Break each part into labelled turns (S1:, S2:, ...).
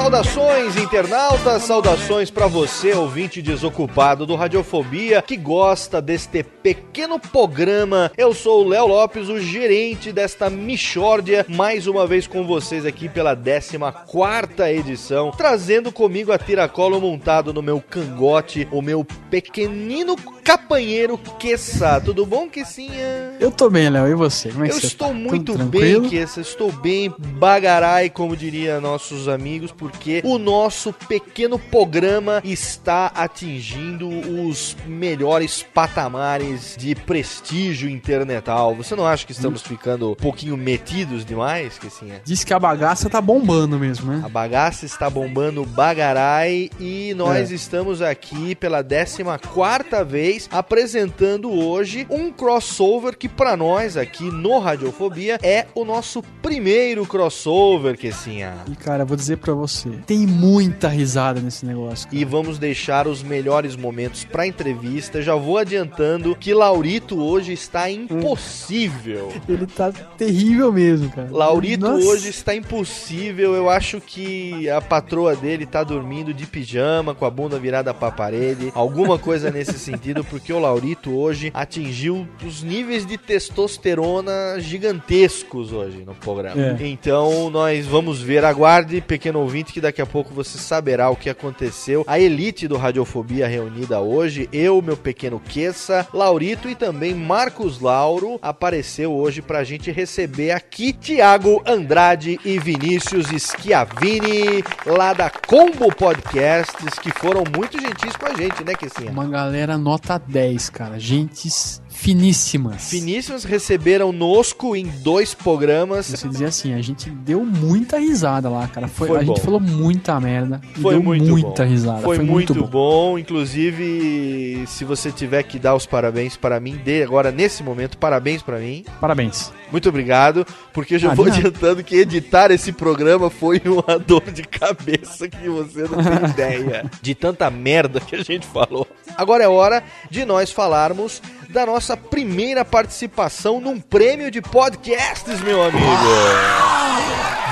S1: Saudações, internautas, saudações pra você, ouvinte desocupado do Radiofobia, que gosta deste pequeno programa. Eu sou o Léo Lopes, o gerente desta Michórdia, mais uma vez com vocês aqui pela 14ª edição, trazendo comigo a tiracolo montado no meu cangote, o meu pequenino capanheiro Queça. Tudo bom, Quessinha?
S2: Eu tô bem, Léo. E você? Como é que
S1: Eu
S2: você
S1: estou
S2: tá?
S1: muito
S2: Tudo
S1: bem? Kessa, estou bem bagarai, como diria nossos amigos, porque o nosso pequeno programa está atingindo os melhores patamares de prestígio internetal. Você não acha que estamos ficando um pouquinho metidos demais, Kessinha?
S2: Diz que a bagaça tá bombando mesmo, né?
S1: A bagaça está bombando bagarai e nós
S2: É.
S1: estamos aqui pela 14ª vez apresentando hoje um crossover que pra nós aqui no Radiofobia é o nosso primeiro crossover, Kessinha.
S2: E cara, vou dizer pra você, tem muita risada nesse negócio. cara.
S1: E vamos deixar os melhores momentos pra entrevista. Já vou adiantando que Laurito hoje está impossível.
S2: Ele tá terrível mesmo, cara.
S1: Laurito
S2: Nossa.
S1: hoje está impossível. Eu acho que a patroa dele tá dormindo de pijama, com a bunda virada pra parede. Alguma coisa nesse sentido, porque o Laurito hoje atingiu os níveis de testosterona gigantescos hoje no programa.
S2: É.
S1: Então nós vamos ver. Aguarde, pequeno ouvinte, que daqui a pouco você saberá o que aconteceu. A elite do Radiofobia reunida hoje, eu, meu pequeno Queça, Laurito e também Marcos Lauro apareceu hoje pra gente receber aqui Tiago Andrade e Vinícius Schiavini, lá da Combo Podcasts, que foram muito gentis com a gente, né, Kessinha?
S2: Uma galera nota 10, cara. Gentes finíssimas.
S1: Finíssimos receberam nosco em dois programas.
S2: Você dizer assim, a gente deu muita risada lá, cara. Foi,
S1: Foi
S2: a gente
S1: bom.
S2: falou muita merda.
S1: Foi
S2: deu
S1: muito
S2: muita
S1: bom.
S2: risada.
S1: Foi, muito, bom. Inclusive, se você tiver que dar os parabéns para mim, dê agora nesse momento parabéns para mim.
S2: Parabéns.
S1: Muito obrigado, porque eu já
S2: Ah,
S1: vou adiantando que editar esse programa foi uma dor de cabeça que você não tem ideia de tanta merda que a gente falou. Agora é hora de nós falarmos da nossa primeira participação num prêmio de podcasts, meu amigo.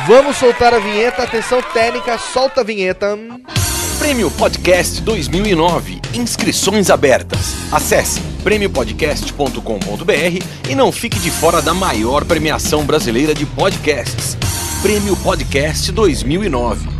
S1: Vamos soltar a vinheta, atenção técnica, solta a vinheta.
S3: Prêmio Podcast 2009. Inscrições abertas. Acesse premiopodcast.com.br e não fique de fora da maior premiação brasileira de podcasts. Prêmio Podcast 2009.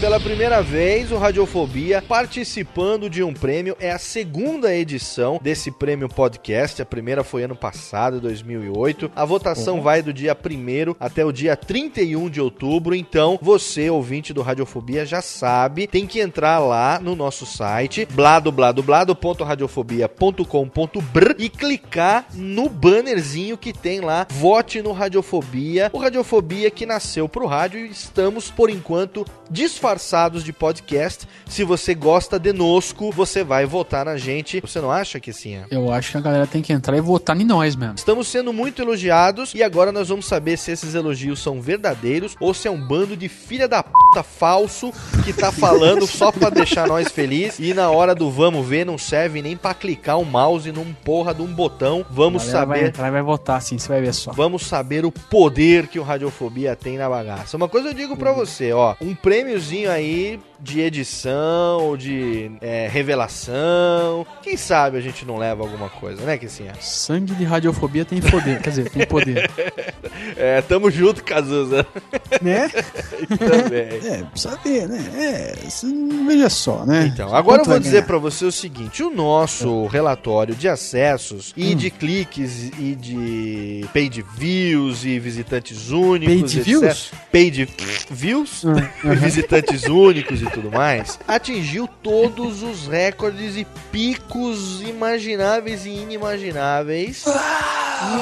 S1: Pela primeira vez o Radiofobia participando de um prêmio. É a segunda edição desse prêmio podcast. A primeira foi ano passado, 2008. A votação vai do dia 1 até o dia 31 de outubro. Então, você, ouvinte do Radiofobia, já sabe, tem que entrar lá no nosso site, bladobladoblado.radiofobia.com.br e clicar no bannerzinho que tem lá, vote no Radiofobia. O Radiofobia que nasceu pro rádio e estamos, por enquanto, disfarçados de podcast. Se você gosta de nosco, você vai votar na gente. Você não acha que sim? é?
S2: Eu acho que a galera tem que entrar e votar em nós mesmo.
S1: Estamos sendo muito elogiados e agora nós vamos saber se esses elogios são verdadeiros ou se é um bando de filha da puta falso que tá falando só pra deixar nós felizes e na hora do vamos ver não serve nem pra clicar um mouse num porra de um botão. Vamos
S2: galera vai
S1: saber
S2: entrar e vai votar sim, você vai ver só.
S1: Vamos saber o poder que o Radiofobia tem na bagaça. Uma coisa eu digo pra você, ó, um prêmiozinho aí de edição ou de é, revelação. Quem sabe a gente não leva alguma coisa, né, sim?
S2: Sangue de radiofobia tem poder, quer dizer, tem poder.
S1: É, tamo junto, Cazuza.
S4: Né?
S1: Também.
S4: É, precisa ver, né? É, veja só, né?
S1: Então, agora eu
S4: Quanto
S1: vou
S4: vai
S1: dizer pra você o seguinte: o nosso relatório de acessos e de cliques e de page views e visitantes únicos, etc.
S2: views?
S1: Page views e visitantes únicos e tudo mais, atingiu todos os recordes e picos imagináveis e inimagináveis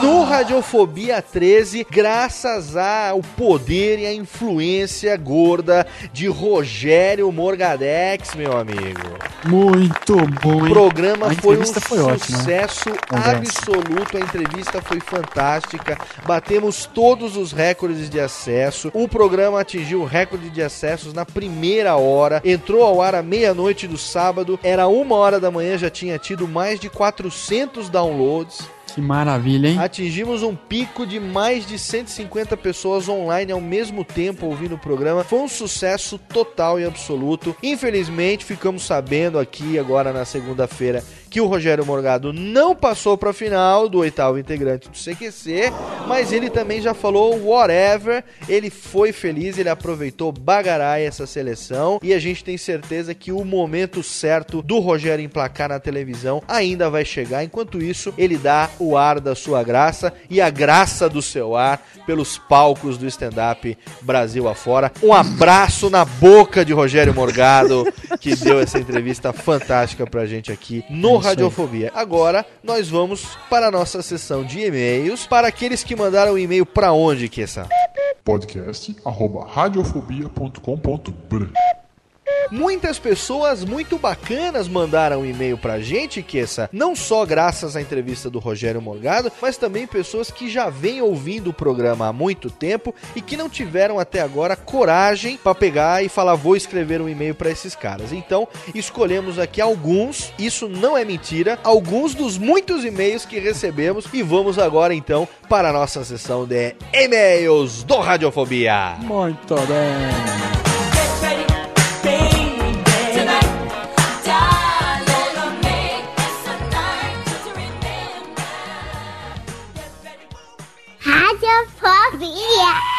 S1: no Radiofobia 13, graças ao poder e à influência gorda de Rogério Morgadex, meu amigo.
S2: Muito bom,
S1: O programa
S2: A
S1: foi um
S2: foi né?
S1: sucesso absoluto, a entrevista foi fantástica, batemos todos os recordes de acesso, o programa atingiu o recorde de acessos na primeira hora, entrou ao ar à meia-noite do sábado, era uma hora da manhã, já tinha tido mais de 400 downloads,
S2: Que maravilha, hein?
S1: Atingimos um pico de mais de 150 pessoas online ao mesmo tempo ouvindo o programa. Foi um sucesso total e absoluto. Infelizmente, ficamos sabendo aqui agora na segunda-feira que o Rogério Morgado não passou para a final do oitavo integrante do CQC, mas ele também já falou whatever. Ele foi feliz, ele aproveitou bagarai essa seleção e a gente tem certeza que o momento certo do Rogério emplacar na televisão ainda vai chegar. Enquanto isso, ele dá o ar da sua graça e a graça do seu ar pelos palcos do stand-up Brasil afora. Um abraço na boca de Rogério Morgado, que deu essa entrevista fantástica pra gente aqui no. Radiofobia. Agora, nós vamos para a nossa sessão de e-mails. Para aqueles que mandaram e-mail pra onde, Kessa?
S5: podcast arroba radiofobia.com.br
S1: Muitas pessoas muito bacanas mandaram um e-mail pra gente, Kessa, não só graças à entrevista do Rogério Morgado, mas também pessoas que já vêm ouvindo o programa há muito tempo e que não tiveram até agora coragem pra pegar e falar vou escrever um e-mail pra esses caras. Então, escolhemos aqui alguns, isso não é mentira, alguns dos muitos e-mails que recebemos e vamos agora então para a nossa sessão de e-mails do Radiofobia.
S2: Muito bem.
S6: Radiofobia.
S1: Primeiro e-mail,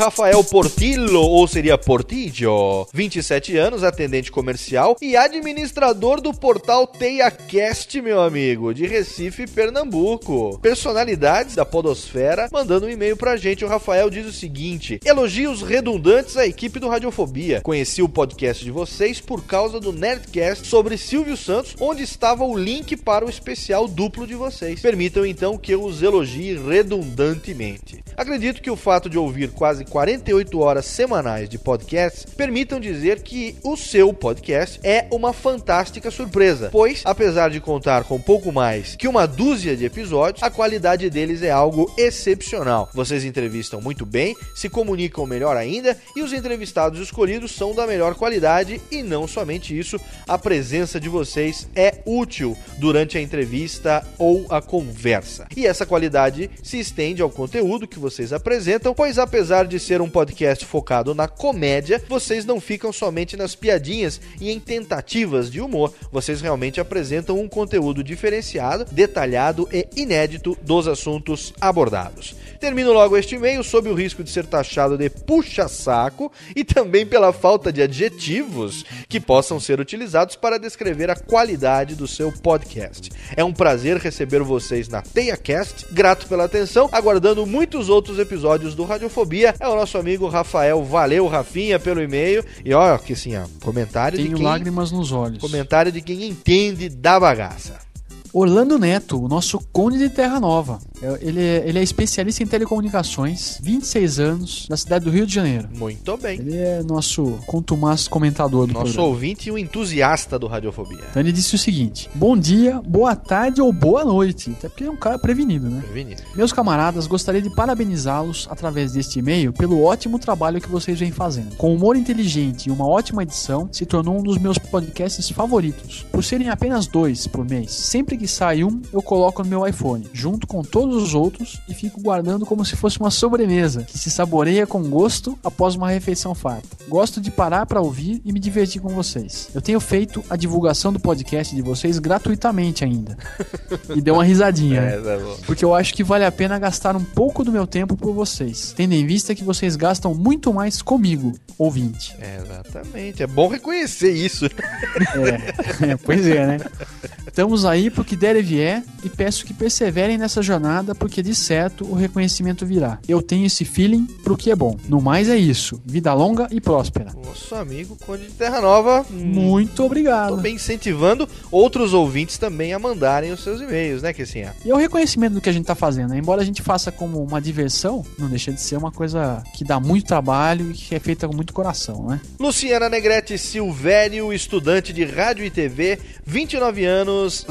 S1: Rafael Portillo, ou seria Portillo, 27 anos, atendente comercial e administrador do portal TeiaCast, meu amigo, de Recife, Pernambuco. Personalidades da podosfera mandando um e-mail pra gente. O Rafael diz o seguinte, elogios redundantes à equipe do Radiofobia. Conheci o podcast de vocês por causa do Nerdcast sobre Silvio Santos, onde estava o link para o especial duplo de vocês. Permitam então que eu os elogie redundantemente. Acredito que o fato de ouvir quase 48 horas semanais de podcasts permitam dizer que o seu podcast é uma fantástica surpresa, pois, apesar de contar com pouco mais que uma dúzia de episódios, a qualidade deles é algo excepcional. Vocês entrevistam muito bem, se comunicam melhor ainda e os entrevistados escolhidos são da melhor qualidade e não somente isso, a presença de vocês é útil durante a entrevista ou a conversa. E essa qualidade se estende ao conteúdo que vocês apresentam, pois apesar de ser um podcast focado na comédia, vocês não ficam somente nas piadinhas e em tentativas de humor. Vocês realmente apresentam um conteúdo diferenciado, detalhado e inédito dos assuntos abordados. Termino logo este e-mail sob o risco de ser taxado de puxa-saco e também pela falta de adjetivos que possam ser utilizados para descrever a qualidade do seu podcast. É um prazer receber vocês na TeiaCast. Grato pela atenção, aguardando muitos outros episódios do Radiofobia. É o nosso amigo Rafael. Valeu, Rafinha, pelo e-mail. E ó, que assim, ó, comentário de
S2: Tenho
S1: quem,
S2: lágrimas nos olhos.
S1: comentário de quem entende da bagaça.
S2: Orlando Neto, o nosso conde de Terra Nova. É- Ele é, ele é especialista em telecomunicações, 26 anos, da cidade do Rio de Janeiro.
S1: Muito bem.
S2: Ele é nosso contumaz comentador do
S1: Nosso
S2: programa.
S1: ouvinte e um entusiasta do Radiofobia.
S2: Então ele disse o seguinte: Bom dia, boa tarde ou boa noite. Até porque é um cara prevenido, né?
S1: Prevenido.
S2: Meus camaradas, gostaria de parabenizá-los através deste e-mail pelo ótimo trabalho que vocês vêm fazendo. Com humor inteligente e uma ótima edição, se tornou um dos meus podcasts favoritos. Por serem apenas dois por mês, sempre sai um, eu coloco no meu iPhone, junto com todos os outros, e fico guardando como se fosse uma sobremesa, que se saboreia com gosto após uma refeição farta. Gosto de parar para ouvir e me divertir com vocês. Eu tenho feito a divulgação do podcast de vocês gratuitamente ainda. e deu uma risadinha. né?
S1: É, tá.
S2: Porque eu acho que vale a pena gastar um pouco do meu tempo por vocês, tendo em vista que vocês gastam muito mais comigo, ouvinte.
S1: É, exatamente. É bom reconhecer isso.
S2: É, pois é, né? Estamos aí pro que der e vier e peço que perseverem nessa jornada porque de certo o reconhecimento virá. Eu tenho esse feeling pro que é bom. No mais é isso. Vida longa e próspera.
S1: Nosso amigo Conde de Terra Nova.
S2: Muito
S1: Tô
S2: obrigado.
S1: bem incentivando outros ouvintes também a mandarem os seus e-mails, né, Kessinha?
S2: E é o reconhecimento do que a gente tá fazendo, né? Embora a gente faça como uma diversão, não deixa de ser uma coisa que dá muito trabalho e que é feita com muito coração, né?
S1: Luciana Negrete Silvério, estudante de rádio e TV, 29 anos,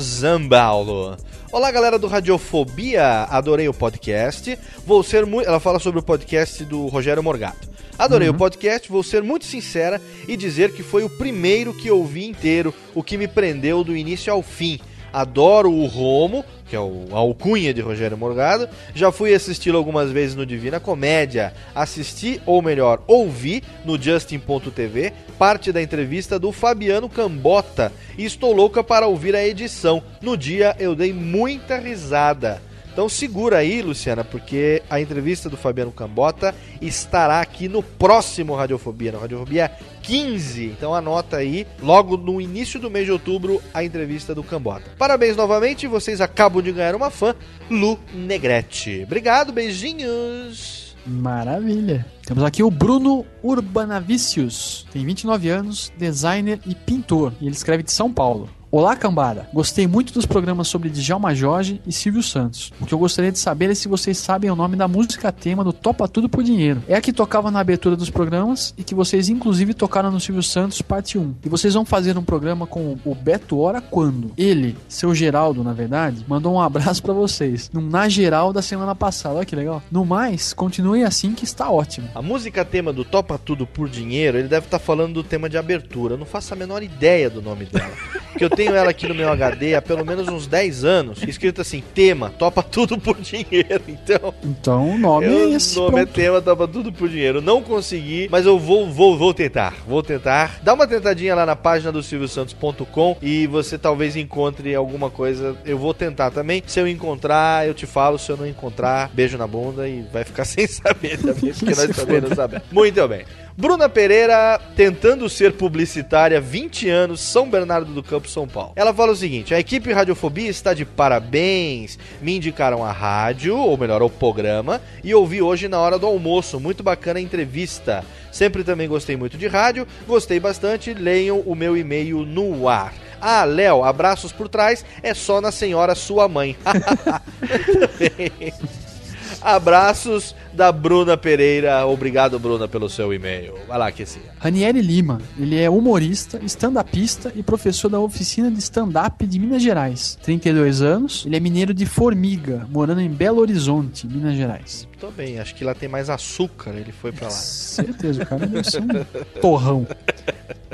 S1: Zambaulo. Olá, galera do Radiofobia, adorei o podcast. Vou ser muito. Ela fala sobre o podcast do Rogério Morgato. Adorei o podcast, vou ser muito sincera e dizer que foi o primeiro que eu vi inteiro, o que me prendeu do início ao fim. Adoro o Romo, que é o, alcunha de Rogério Morgado. Já fui assisti-lo algumas vezes no Divina Comédia. Assisti, ou melhor, ouvi no Justin.tv parte da entrevista do Fabiano Cambota. E estou louca para ouvir a edição. No dia eu dei muita risada. Então segura aí, Luciana, porque a entrevista do Fabiano Cambota estará aqui no próximo Radiofobia, no Radiofobia 15. Então anota aí, logo no início do mês de outubro, a entrevista do Cambota. Parabéns novamente, vocês acabam de ganhar uma fã, Lu Negrete. Obrigado, beijinhos.
S2: Maravilha. Temos aqui o Bruno Urbanavicius. Tem 29 anos, designer e pintor. E ele escreve de São Paulo. Olá, cambada. Gostei muito dos programas sobre Djalma Jorge e Silvio Santos. O que eu gostaria de saber é se vocês sabem o nome da música tema do Topa Tudo por Dinheiro. É a que tocava na abertura dos programas e que vocês inclusive tocaram no Silvio Santos parte 1. E vocês vão fazer um programa com o Beto Hora quando? Ele, seu Geraldo, na verdade, mandou um abraço pra vocês. Num Na Geral da semana passada. Olha que legal. No mais, continue assim que está ótimo.
S1: A música tema do Topa Tudo por Dinheiro, ele deve estar falando do tema de abertura. Eu não faço a menor ideia do nome dela. Porque eu tenho ela aqui no meu HD há pelo menos uns 10 anos, escrito assim, tema, topa tudo por dinheiro. Então,
S2: Então o nome é
S1: eu,
S2: esse.
S1: o nome é
S2: pronto.
S1: tema, topa tudo por dinheiro. Não consegui, mas eu vou, vou, vou tentar. Vou tentar. Dá uma tentadinha lá na página do silviosantos.com e você talvez encontre alguma coisa. Eu vou tentar também. Se eu encontrar, eu te falo. Se eu não encontrar, beijo na bunda e vai ficar sem saber também, porque nós também não sabemos. Muito bem. Bruna Pereira, tentando ser publicitária, 20 anos, São Bernardo do Campo, São Paulo. Ela fala o seguinte: a equipe Radiofobia está de parabéns. Me indicaram a rádio, ou melhor, o programa, e ouvi hoje na hora do almoço. Muito bacana a entrevista. Sempre também gostei muito de rádio, gostei bastante. Leiam o meu e-mail no ar. Ah, Léo, abraços por trás, é só na senhora sua mãe. Abraços da Bruna Pereira. Obrigado, Bruna, pelo seu e-mail. Vai lá, sim.
S2: Ranieri Lima, ele é humorista, stand-upista e professor da oficina de stand-up de Minas Gerais. 32 anos, ele é mineiro de Formiga, morando em Belo Horizonte, Minas Gerais.
S1: Tô bem, acho que lá tem mais açúcar, ele foi pra lá.
S2: Certeza, o cara deve ser um torrão.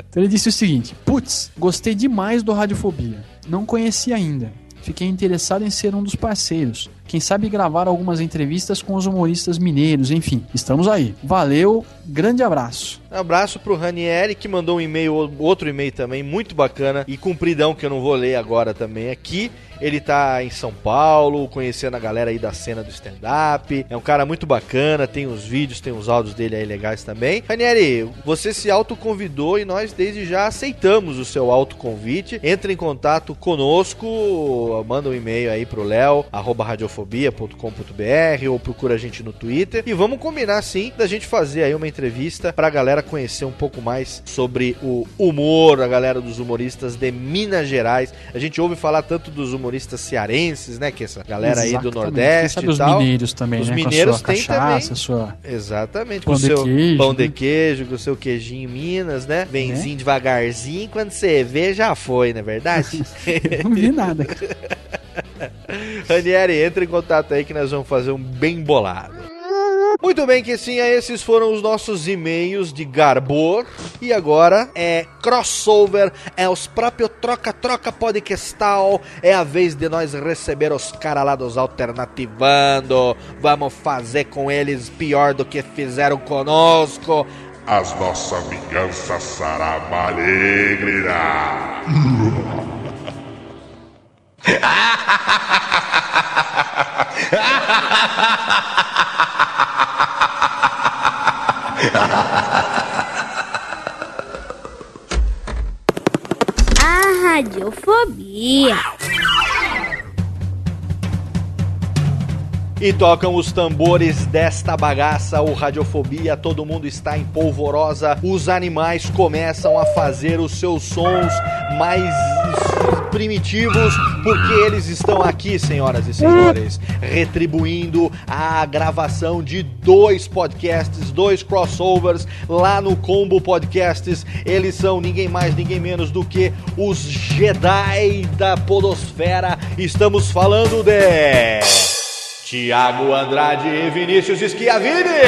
S2: Então ele disse o seguinte: Putz, gostei demais do Radiofobia. Não conhecia ainda. Fiquei interessado em ser um dos parceiros. Quem sabe gravar algumas entrevistas com os humoristas mineiros, enfim, estamos aí. Valeu, grande abraço.
S1: Um abraço pro Ranieri, que mandou um e-mail, outro e-mail também, muito bacana e compridão, que eu não vou ler agora também aqui. Ele tá em São Paulo, conhecendo a galera aí da cena do stand-up. É um cara muito bacana, tem os vídeos, tem os áudios dele aí legais também. Ranieri, você se autoconvidou e nós desde já aceitamos o seu autoconvite. Entre em contato conosco, manda um e-mail aí pro Léo, arroba radiofobia.com.br ou procura a gente no Twitter. E vamos combinar sim da gente fazer aí uma entrevista pra galera conhecer um pouco mais sobre o humor, a galera dos humoristas de Minas Gerais. A gente ouve falar tanto dos humoristas cearenses, né? Que essa galera aí do.
S2: Quem
S1: Nordeste
S2: sabe
S1: e
S2: os
S1: tal.
S2: mineiros também,
S1: Os
S2: né?
S1: mineiros
S2: com a sua cachaça,
S1: também.
S2: sua...
S1: Exatamente,
S2: Pão
S1: com o seu
S2: queijo,
S1: pão
S2: né?
S1: de queijo, com o seu queijinho Minas, né? Benzinho devagarzinho, quando você vê, já foi, não é verdade?
S2: Não vi nada.
S1: Ranieri, entre em contato aí que nós vamos fazer um bem bolado. Muito bem, que sim, esses foram os nossos e-mails de Garbor. E agora é crossover, é os próprios troca-troca podcastal. É a vez de nós receber os caras lá dos alternativando. Vamos fazer com eles pior do que fizeram conosco.
S5: As nossa vingança será maligna.
S6: A radiofobia.
S1: E tocam os tambores desta bagaça, o Radiofobia, todo mundo está em polvorosa, os animais começam a fazer os seus sons mais primitivos, porque eles estão aqui, senhoras e senhores, retribuindo a gravação de dois podcasts, dois crossovers lá no Combo Podcasts. Eles são ninguém mais, ninguém menos do que os Jedi da Podosfera. Estamos falando de. Tiago Andrade e Vinícius Schiavini.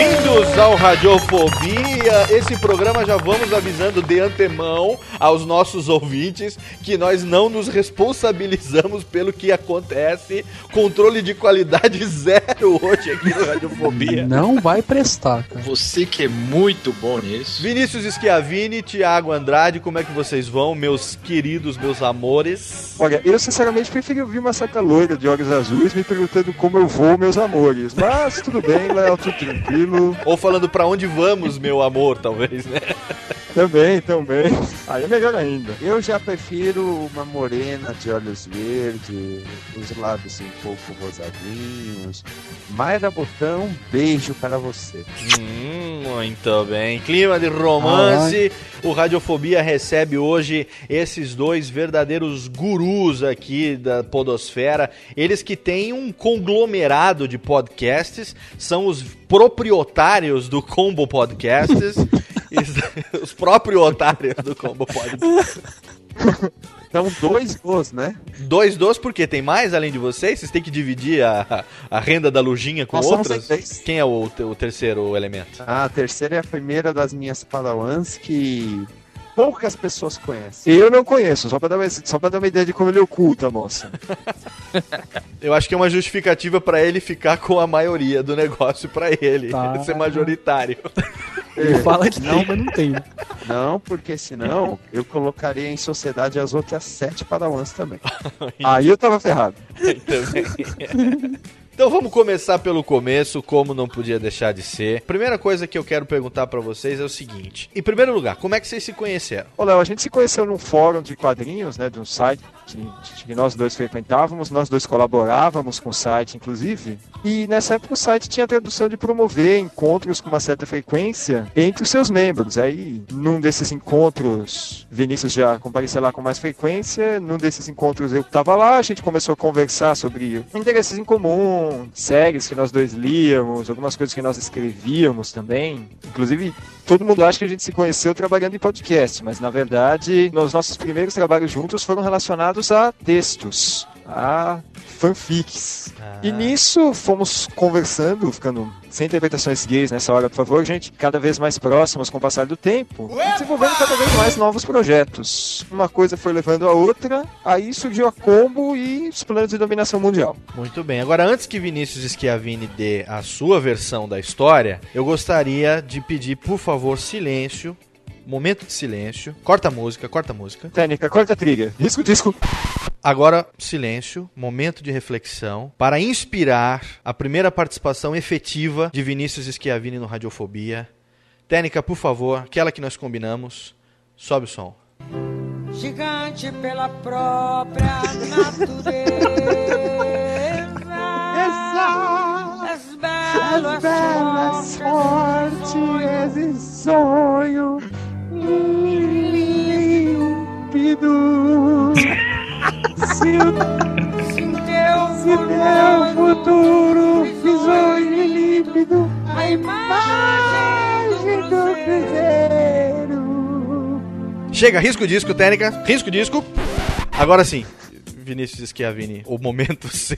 S1: Bem-vindos ao Radiofobia. Esse programa já vamos avisando de antemão aos nossos ouvintes que nós não nos responsabilizamos pelo que acontece. Controle de qualidade zero hoje aqui no Radiofobia.
S2: Não vai prestar, cara.
S3: Você que é muito bom nisso.
S1: Vinícius Schiavini, Tiago Andrade, como é que vocês vão, meus queridos, meus amores?
S7: Olha, eu sinceramente preferi ouvir uma certa loira de olhos azuis me perguntando como eu vou, meus amores. Mas tudo bem, Léo, tudo tranquilo.
S1: Ou falando pra onde vamos, meu amor, talvez, né?
S7: Também, também. Aí é melhor ainda.
S8: Eu já prefiro uma morena de olhos verdes, os lábios um pouco rosadinhos. Mayra Botão, beijo para você.
S1: Hum, muito bem. Clima de romance. O Radiofobia recebe hoje esses dois verdadeiros gurus aqui da Podosfera. Eles que têm um conglomerado de podcasts, são os proprietários do Combo Podcasts. os próprios otários do Combo Podcast.
S8: São dois dos, né?
S1: Dois dos, porque tem mais além de vocês? Vocês têm que dividir a, a renda da lujinha com
S8: Nós
S1: outras? Quem é o, o terceiro elemento?
S8: A terceira é a primeira das minhas padawans que poucas pessoas conhecem.
S7: Eu não conheço, só pra dar uma, só pra dar uma ideia de como ele oculta, moça.
S1: Eu acho que é uma justificativa pra ele ficar com a maioria do negócio pra ele,
S2: Tá.
S1: ser majoritário.
S2: Ele fala que
S8: Não.
S2: tem, mas não tem.
S8: Não, porque senão eu colocaria em sociedade as outras sete padawans também.
S7: Aí eu tava ferrado.
S1: Então vamos começar pelo começo, como não podia deixar de ser. Primeira coisa que eu quero perguntar pra vocês é o seguinte: em primeiro lugar, como é que vocês se conheceram?
S7: Ô, Léo, a gente se conheceu num fórum de quadrinhos, né, de um site que, que nós dois frequentávamos, nós dois colaborávamos com o site, inclusive, e nessa época o site tinha a tradução de promover encontros com uma certa frequência entre os seus membros. Aí, num desses encontros, Vinícius já comparecia lá com mais frequência, num desses encontros eu tava lá, a gente começou a conversar sobre interesses em comum, séries que nós dois líamos, algumas coisas que nós escrevíamos também. Inclusive, todo mundo acha que a gente se conheceu trabalhando em podcast, mas na verdade, nos nossos primeiros trabalhos juntos foram relacionados a textos, a fanfics. E nisso fomos conversando, ficando sem interpretações gays nessa hora, por favor, gente, cada vez mais próximos com o passar do tempo, desenvolvendo cada vez mais novos projetos. Uma coisa foi levando a outra, aí surgiu a combo e os planos de dominação mundial.
S1: Muito bem. Agora, antes que Vinícius Schiavini dê a sua versão da história, eu gostaria de pedir, por favor, silêncio. Momento de silêncio. Corta a música, corta a música.
S7: Técnica, corta a trilha. Disco, disco.
S1: Agora, silêncio, momento de reflexão, para inspirar a primeira participação efetiva de Vinícius Schiavini no Radiofobia. Técnica, por favor, aquela que nós combinamos. Sobe o som.
S9: Gigante pela própria natureza. És belo,
S7: As belas fortes e sonho límpido. Se
S9: Se teu
S7: futuro e límpido,
S9: a imagem
S7: do cruzeiro.
S1: Chega, risco disco, Técnica. Risco disco. Agora sim. Vinícius Schiavini, o momento seu.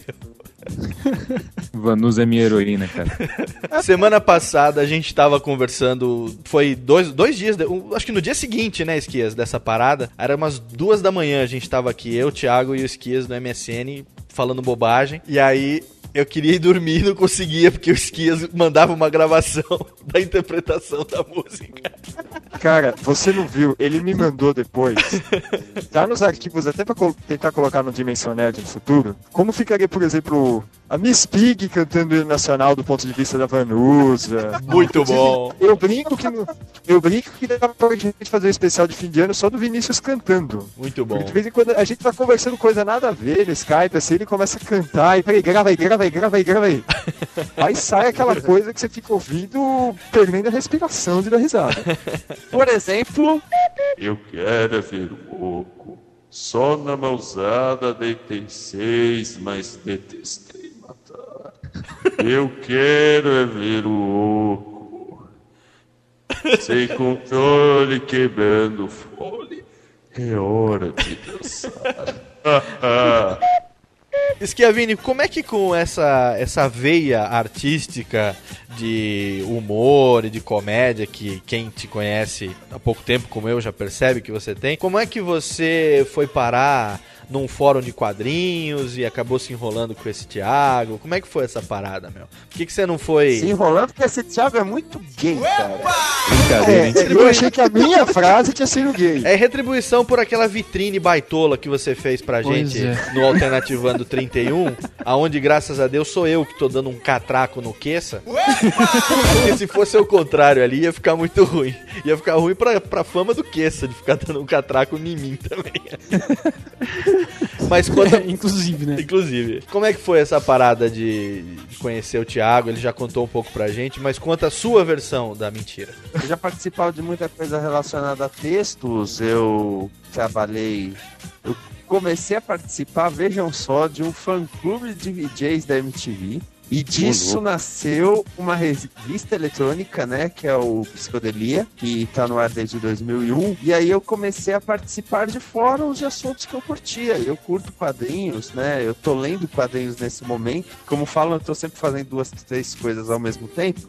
S10: Vanusa é minha heroína, cara.
S1: Semana passada a gente tava conversando, foi dois, dois dias, um, acho que no dia seguinte, né, Esquias, dessa parada. Era umas duas da manhã, a gente tava aqui, eu, o Thiago e o Esquias no MSN, falando bobagem. E aí eu queria ir dormir não conseguia, porque o Esquias mandava uma gravação da interpretação da música.
S7: Cara, você não viu? Ele me mandou depois. Tá nos arquivos, até pra tentar colocar no Dimensão Nerd no futuro. Como ficaria, por exemplo, a Miss Pig cantando o hino nacional do ponto de vista da Vanusa?
S1: Muito bom.
S7: Eu brinco que no- eu brinco que dá pra gente fazer um especial de fim de ano só do Vinícius cantando.
S1: Muito bom.
S7: Porque de vez em quando a gente tá conversando coisa nada a ver no Skype, assim, ele começa a cantar e peraí, grava aí, grava aí, grava aí, grava aí. Aí sai aquela coisa que você fica ouvindo, perdendo a respiração de dar risada.
S8: Por exemplo,
S5: Eu quero é ver o oco. Só na mãozada deitei seis, mas detestei. Eu quero é ver o oco. Sem controle, quebrando fole. É hora de dançar.
S1: Schiavini, como é que com essa, essa veia artística de humor e de comédia que quem te conhece há pouco tempo, como eu, já percebe que você tem, como é que você foi parar num fórum de quadrinhos e acabou se enrolando com esse Thiago? Como é que foi essa parada, meu? Por que, que você não foi...
S8: se enrolando porque esse Thiago é muito gay, cara.
S1: Brincadeira, hein?
S7: É, eu achei que a minha frase tinha sido gay.
S1: É retribuição por aquela vitrine baitola que você fez pra
S2: Pois
S1: gente
S2: é.
S1: no Alternativando 31, aonde, graças a Deus, sou eu que tô dando um catraco no queça. Porque se fosse o contrário ali, ia ficar muito ruim. Ia ficar ruim pra, pra fama do queça, de ficar dando um catraco em mim também. Mas quando...
S2: Inclusive, né?
S1: Inclusive. Como é que foi essa parada de, de conhecer o Thiago? Ele já contou um pouco pra gente, mas conta a sua versão da mentira.
S8: Eu já participava de muita coisa relacionada a textos, eu trabalhei. Eu comecei a participar, vejam só, de um fã-clube de DJs da MTV. E disso
S5: louco.
S8: nasceu uma revista eletrônica, né, que é o Psicodelia, que tá no ar desde 2001. E aí eu comecei a participar de fóruns de assuntos que eu curtia. Eu curto quadrinhos, né, eu tô lendo quadrinhos nesse momento. Como falam, eu tô sempre fazendo duas, três coisas ao mesmo tempo.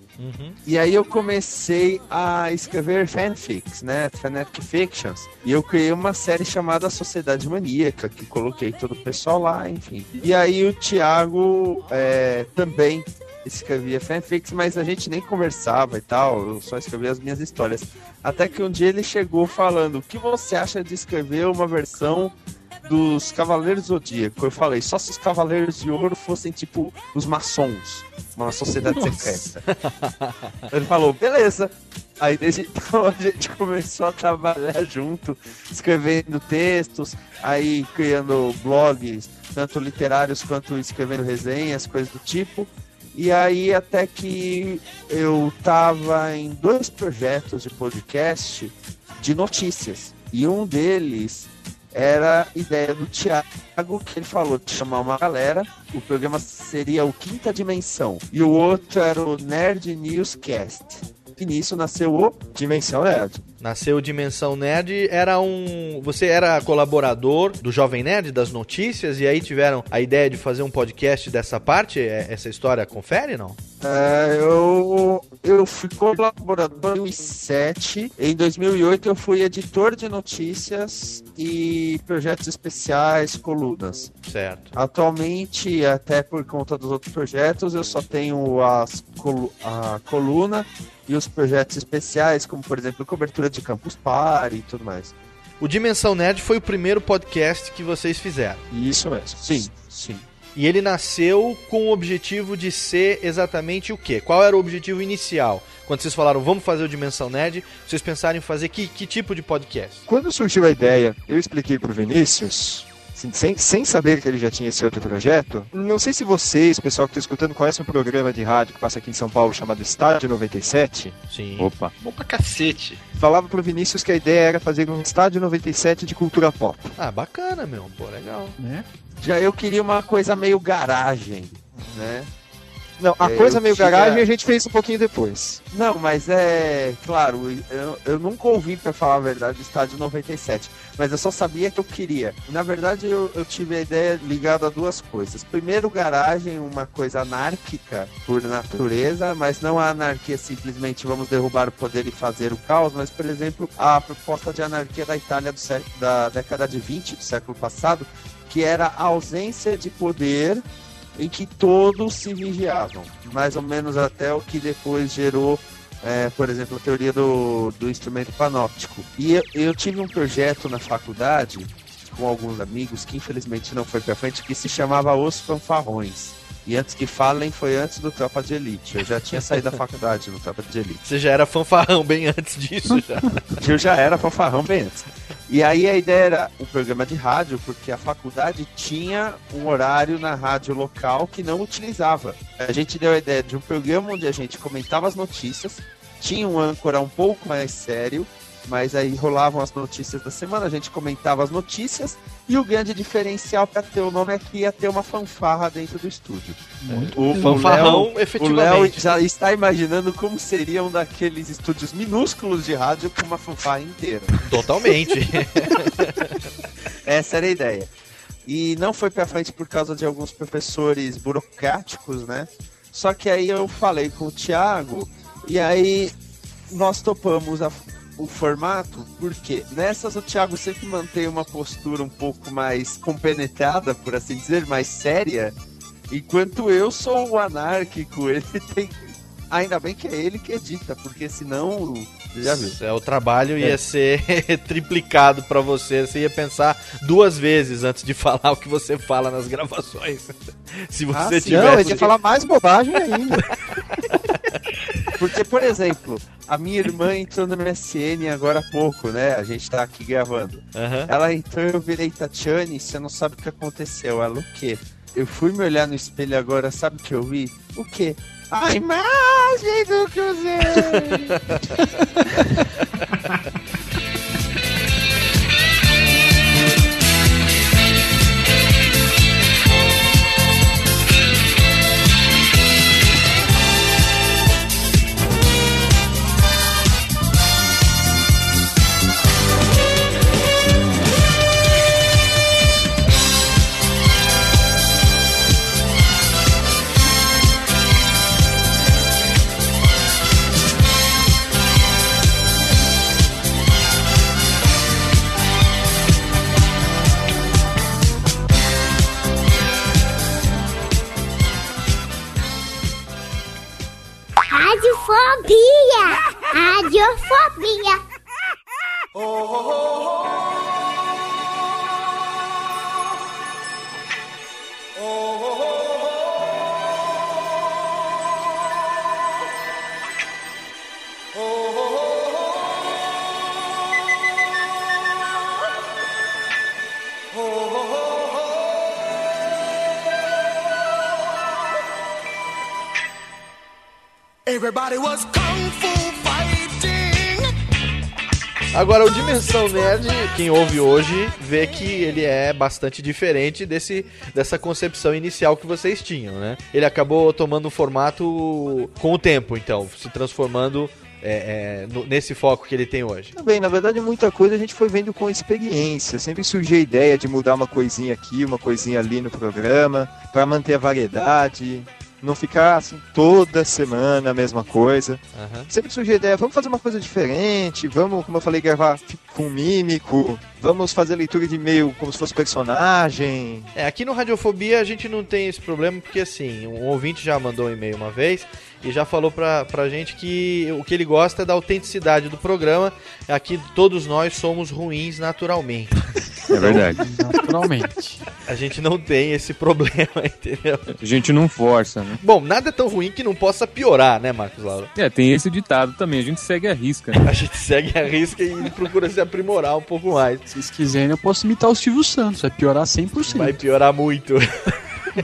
S8: E aí eu comecei a escrever fanfics, né? Fanatic Fictions. E eu criei uma série chamada Sociedade Maníaca, que coloquei todo o pessoal lá, enfim. E aí o Thiago é, também escrevia fanfics, mas a gente nem conversava e tal, eu só escrevia as minhas histórias. Até que um dia ele chegou falando: o que você acha de escrever uma versão dos Cavaleiros Zodíaco? Eu falei: só se os Cavaleiros de Ouro fossem tipo os maçons, uma sociedade secreta. Ele falou, beleza. Aí desde então a gente começou a trabalhar junto, escrevendo textos, aí criando blogs, tanto literários quanto escrevendo resenhas, coisas do tipo. E aí até que eu tava em dois projetos de podcast de notícias. E um deles era ideia do Thiago, que ele falou de chamar uma galera. O programa seria o Quinta Dimensão. E o outro era o Nerd Newscast. E nisso nasceu o Dimensão Nerd.
S1: Nasceu Dimensão Nerd, era um. Você era colaborador do Jovem Nerd, das notícias, e aí tiveram a ideia de fazer um podcast dessa parte? É- Essa história confere, não?
S8: É, eu, eu fui colaborador em 2007. Em 2008 eu fui editor de notícias e projetos especiais, colunas.
S1: Certo.
S8: Atualmente, até por conta dos outros projetos, eu só tenho as a coluna e os projetos especiais, como por exemplo cobertura de Campus Party e tudo mais.
S1: O Dimensão Nerd foi o primeiro podcast que vocês fizeram.
S7: Isso mesmo.
S8: Sim, sim.
S1: E ele nasceu com o objetivo de ser exatamente o quê? Qual era o objetivo inicial? Quando vocês falaram, vamos fazer o Dimensão Nerd, vocês pensaram em fazer que, que tipo de podcast?
S7: Quando surgiu a ideia, eu expliquei pro Vinícius, assim, sem, sem saber que ele já tinha esse outro projeto. Não sei se vocês, o pessoal que está escutando, conhece um programa de rádio que passa aqui em São Paulo chamado Estádio 97.
S1: Sim.
S7: Opa.
S3: Bom pra cacete.
S7: Falava pro Vinícius que a ideia era fazer um Estádio 97 de cultura pop.
S1: Ah, bacana, meu. Pô, legal.
S2: Né?
S8: Já eu queria uma coisa meio garagem, né?
S7: Não, a
S8: É,
S7: coisa meio
S8: tinha-
S7: garagem a gente fez um pouquinho depois.
S8: Não, mas é claro, eu, eu nunca ouvi, pra falar a verdade, o estádio 97, mas eu só sabia que eu queria. Na verdade, eu, eu tive a ideia ligada a duas coisas. Primeiro, garagem, uma coisa anárquica por natureza, mas não a anarquia simplesmente vamos derrubar o poder e fazer o caos, mas, por exemplo, a proposta de anarquia da Itália do da década de 20 do século passado, que era a ausência de poder em que todos se vigiavam, mais ou menos até o que depois gerou, é, por exemplo, a teoria do, do instrumento panóptico. E eu, eu tive um projeto na faculdade com alguns amigos que infelizmente não foi para frente, que se chamava Os Fanfarrões. E antes que falem, foi antes do Tropa de Elite. Eu já tinha saído da faculdade no Tropa de Elite.
S1: Você já era fanfarrão bem antes disso, já.
S8: Eu já era fanfarrão bem antes. E aí a ideia era um programa de rádio, porque a faculdade tinha um horário na rádio local que não utilizava. A gente deu a ideia de um programa onde a gente comentava as notícias, tinha um âncora um pouco mais sério, mas aí rolavam as notícias da semana, a gente comentava as notícias, e o grande diferencial para ter o nome é que ia ter uma fanfarra dentro do estúdio.
S1: O fanfarrão,
S8: Léo-
S1: efetivamente.
S8: O Léo já está imaginando como seria um daqueles estúdios minúsculos de rádio com uma fanfarra inteira.
S1: Totalmente.
S8: Essa era a ideia. E não foi pra frente por causa de alguns professores burocráticos, né? Só que aí eu falei com o Thiago e aí nós topamos a- o formato, porque nessas o Thiago sempre mantém uma postura um pouco mais compenetrada, por assim dizer, mais séria, enquanto eu sou o anárquico, ele tem. Ainda bem que é ele que edita, porque senão. Já viu.
S1: É, o trabalho ia
S8: É.
S1: ser triplicado pra você. Você ia pensar duas vezes antes de falar o que você fala nas gravações. Se você
S8: Ah,
S1: tivesse.
S7: Não, ele ia falar mais bobagem ainda.
S8: Porque, por exemplo, a minha irmã entrou no MSN agora há pouco, né? A gente tá aqui gravando.
S1: Aham.
S8: Ela entrou eu virei Tatiane, você não sabe o que aconteceu. Ela, o quê? Eu fui me olhar no espelho agora, sabe o que eu vi? O quê? A imagem do Cruzeiro!
S9: Everybody was kung fu fighting.
S1: Agora, o Dimensão Nerd, quem ouve hoje, vê que ele é bastante diferente desse, dessa concepção inicial que vocês tinham, né? Ele acabou tomando um formato com o tempo, então, se transformando é, é, no- nesse foco que ele tem hoje?
S7: Também, na verdade, muita coisa a gente foi vendo com experiência. Sempre surgia a ideia de mudar uma coisinha aqui, uma coisinha ali no programa, para manter a variedade. Não ficar assim toda semana a mesma coisa.
S1: Aham.
S7: Sempre surgia a ideia, vamos fazer uma coisa diferente, vamos, como eu falei, gravar com mímico, vamos fazer leitura de e-mail como se fosse personagem.
S1: É, aqui no Radiofobia a gente não tem esse problema porque assim, um ouvinte já mandou um e-mail uma vez e já falou pra, pra gente que o que ele gosta é da autenticidade do programa. Aqui todos nós somos ruins naturalmente.
S10: É verdade.
S2: Naturalmente.
S1: A gente não tem esse problema, entendeu?
S10: A gente não força, né?
S1: Bom, nada é tão ruim que não possa piorar, né, Marcos Laura?
S10: É, tem esse ditado também, a gente segue a risca. Né?
S1: A gente segue a risca e procura se aprimorar um pouco mais.
S2: Se vocês quiserem, eu posso imitar o Silvio Santos. Vai piorar 100%.
S1: Vai piorar muito.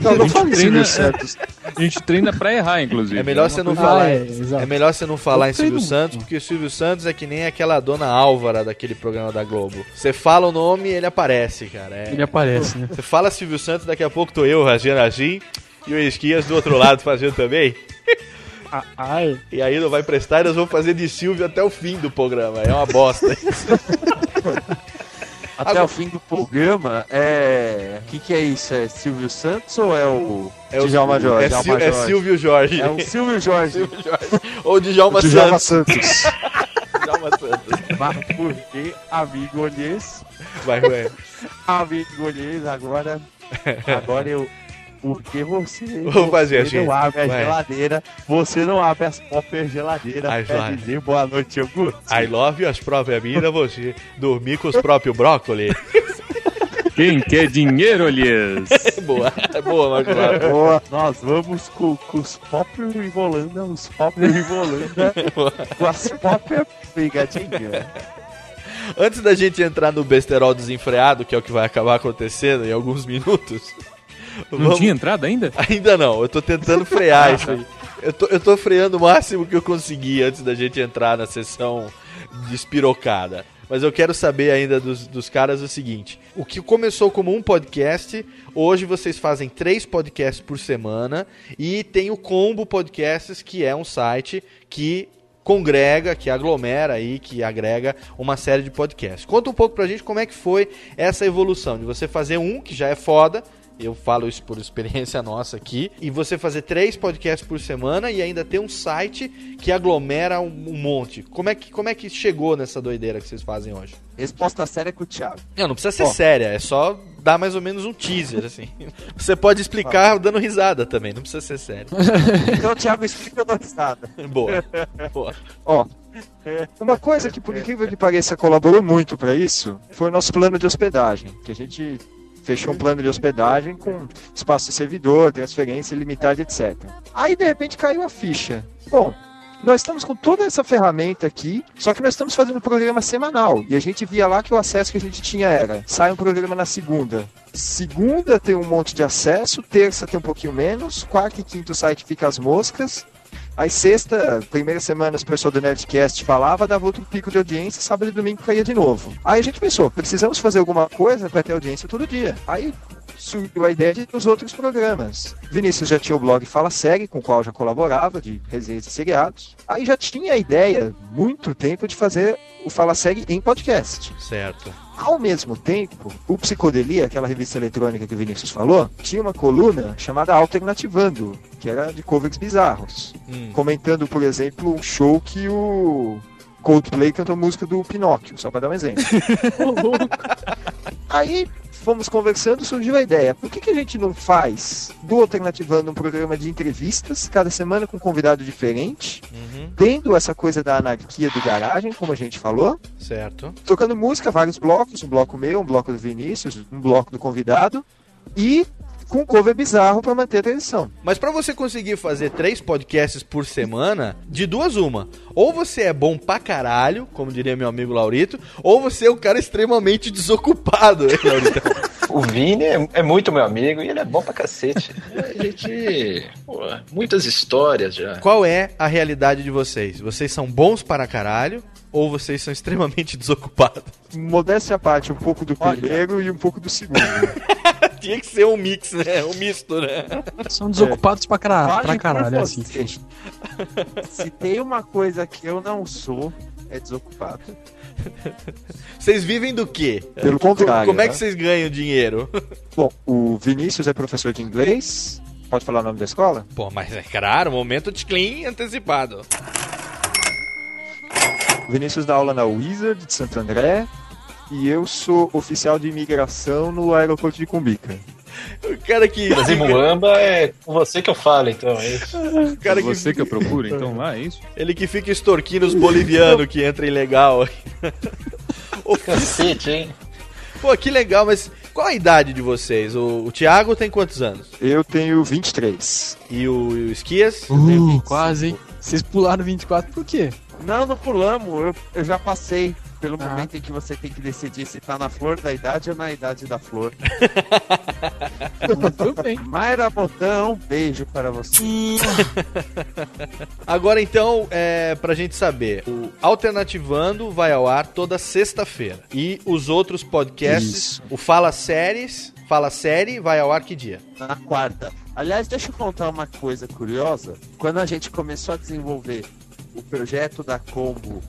S7: Não, não
S10: a,
S7: fale
S10: gente treina,
S7: Silvio Santos.
S10: a gente treina pra errar, inclusive.
S1: É melhor
S10: uma
S1: você não falar.
S2: Ah, é,
S1: é, melhor você não falar em
S2: Eu
S1: Silvio Santos, porque o Silvio Santos é que nem aquela dona Álvara daquele programa da Globo. Você fala o nome e ele aparece, cara. É-
S2: Ele aparece, né?
S1: Você fala Silvio Santos, daqui a pouco tô eu fazendo assim e o Esquias do outro lado fazendo também.
S2: Ah, Ai.
S1: E aí não vai prestar e nós vamos fazer de Silvio até o fim do programa. É uma bosta.
S8: Até
S1: Agora-
S8: o fim do programa, é. O que, que é isso? É Silvio Santos ou é o.
S1: É o
S7: Djalma Jorge,
S1: É,
S7: Djalma
S1: Sil- é
S7: Jorge.
S1: Silvio Jorge.
S8: É o Silvio Jorge.
S1: Silvio Jorge. Ou Djalma
S7: Djalma
S1: Santos.
S7: Santos.
S1: Djalma Santos.
S8: Mas porque, amigo Olhês,
S1: Vai, vai.
S8: amigo Olhês, agora. Agora eu. Porque você.
S1: Vou fazer
S8: você
S1: assim.
S8: não abre a
S1: Vai.
S8: geladeira. Você não abre as próprias geladeiras.
S1: As
S8: Quer
S1: lá-
S8: dizer, boa noite, Augusto.
S1: I love as próprias minas, você dormir com os próprios brócolis.
S10: Quem quer dinheiro, Elias?
S1: boa, boa, Laura.
S8: Boa, nós vamos com, com os próprios Rivolanda, os próprios Rivolanda, com as próprias pegadinhas.
S1: Antes da gente entrar no besterol desenfreado, que é o que vai acabar acontecendo em alguns minutos.
S10: Não
S1: vamos-
S10: tinha entrada ainda?
S1: Ainda não, eu tô tentando frear isso aí. Eu tô, eu tô freando o máximo que eu consegui antes da gente entrar na sessão despirocada. Mas eu quero saber ainda dos, dos caras o seguinte: o que começou como um podcast, hoje vocês fazem três podcasts por semana e tem o Combo Podcasts, que é um site que congrega, que aglomera aí, que agrega uma série de podcasts. Conta um pouco pra gente como é que foi essa evolução de você fazer um que já é foda, eu falo isso por experiência nossa aqui, e você fazer três podcasts por semana e ainda ter um site que aglomera um, um monte. Como é, que, como é que chegou nessa doideira que vocês fazem hoje?
S8: Resposta séria com o Thiago.
S1: Não, não precisa ser
S8: Ó.
S1: séria, é só dar mais ou menos um teaser, assim. Você pode explicar dando risada também, não precisa ser sério.
S8: Então, Thiago, explica a notada.
S1: Boa. Boa.
S7: Ó, uma coisa que por incrível que pareça colaborou muito para isso foi o nosso plano de hospedagem, que a gente fechou um plano de hospedagem com espaço de servidor, transferência ilimitada, etc. Aí de repente caiu a ficha. Bom, nós estamos com toda essa ferramenta aqui, só que nós estamos fazendo um programa semanal. E a gente via lá que o acesso que a gente tinha era: sai um programa na segunda. Segunda tem um monte de acesso, terça tem um pouquinho menos, quarta e quinta o site fica as moscas. Aí sexta, primeira semana, as pessoas do Nerdcast falava, dava outro pico de audiência, sábado e domingo caía de novo. Aí a gente pensou, precisamos fazer alguma coisa para ter audiência todo dia. Aí surgiu a ideia de os outros programas. Vinícius já tinha o blog Fala Série, com o qual já colaborava, de resenhas e seriados. Aí já tinha a ideia, muito tempo, de fazer o Fala Série em podcast.
S1: Certo.
S7: Ao mesmo tempo, o Psicodelia, aquela revista eletrônica que o Vinícius falou, tinha uma coluna chamada Alternativando, que era de covers bizarros.
S1: Hum.
S7: Comentando, por exemplo, um show que o Coldplay cantou música do Pinóquio, só para dar um exemplo. Aí fomos conversando, surgiu a ideia. Por que, que a gente não faz do Alternativando um programa de entrevistas, cada semana com um convidado diferente,
S1: Uhum.
S7: tendo essa coisa da anarquia do garagem, como a gente falou,
S1: Certo.
S7: tocando música, vários blocos, um bloco meu, um bloco do Vinícius, um bloco do convidado, e com cover bizarro para manter a tradição.
S1: Mas pra você conseguir fazer três podcasts por semana, de duas uma. Ou você é bom pra caralho, como diria meu amigo Laurito, ou você é um cara extremamente desocupado, hein, Laurito?
S3: O Vini é, é muito meu amigo e ele é bom pra cacete. A gente. pô, muitas histórias já.
S1: Qual é a realidade de vocês? Vocês são bons para caralho ou vocês são extremamente desocupados?
S7: Modéstia à parte, um pouco do primeiro e um pouco do segundo.
S1: Tinha que ser um mix, né? Um misto, né?
S2: São desocupados pra, cara, pra caralho, é assim.
S8: Se tem uma coisa que eu não sou, é desocupado.
S1: Vocês vivem do quê?
S7: Pelo contrário,
S1: Como é
S7: né?
S1: que vocês ganham dinheiro?
S7: Bom, o Vinícius é professor de inglês. Pode falar o nome da escola?
S1: Pô, mas é claro, momento de clean antecipado.
S7: O Vinícius dá aula na Wizard de Santo André. E eu sou oficial de imigração no aeroporto de Cumbica.
S1: O cara que.
S3: Mas em Muamba é com você que eu falo, então, é isso.
S1: O cara que,
S10: Você que eu procuro, então lá, é isso?
S1: ele que fica extorquindo os bolivianos que entra ilegal.
S3: Cacete, hein?
S1: Pô, que legal, mas qual a idade de vocês? O, o Thiago tem quantos anos?
S7: Eu tenho 23.
S1: E o, e o Esquias?
S2: Uh, quase, hein? Vocês pularam 24 por quê?
S8: Não, não pulamos. Eu, eu já passei pelo
S2: Ah.
S8: momento em que você tem que decidir se tá na flor da idade ou na idade da flor.
S2: Tudo bem.
S8: Mayra Botão, beijo para você.
S1: Agora então, é, pra gente saber, o Alternativando vai ao ar toda sexta-feira. E os outros podcasts,
S7: Isso.
S1: o Fala Séries, Fala Série, vai ao ar que dia?
S8: Na quarta. Aliás, deixa eu contar uma coisa curiosa. Quando a gente começou a desenvolver o projeto da Combo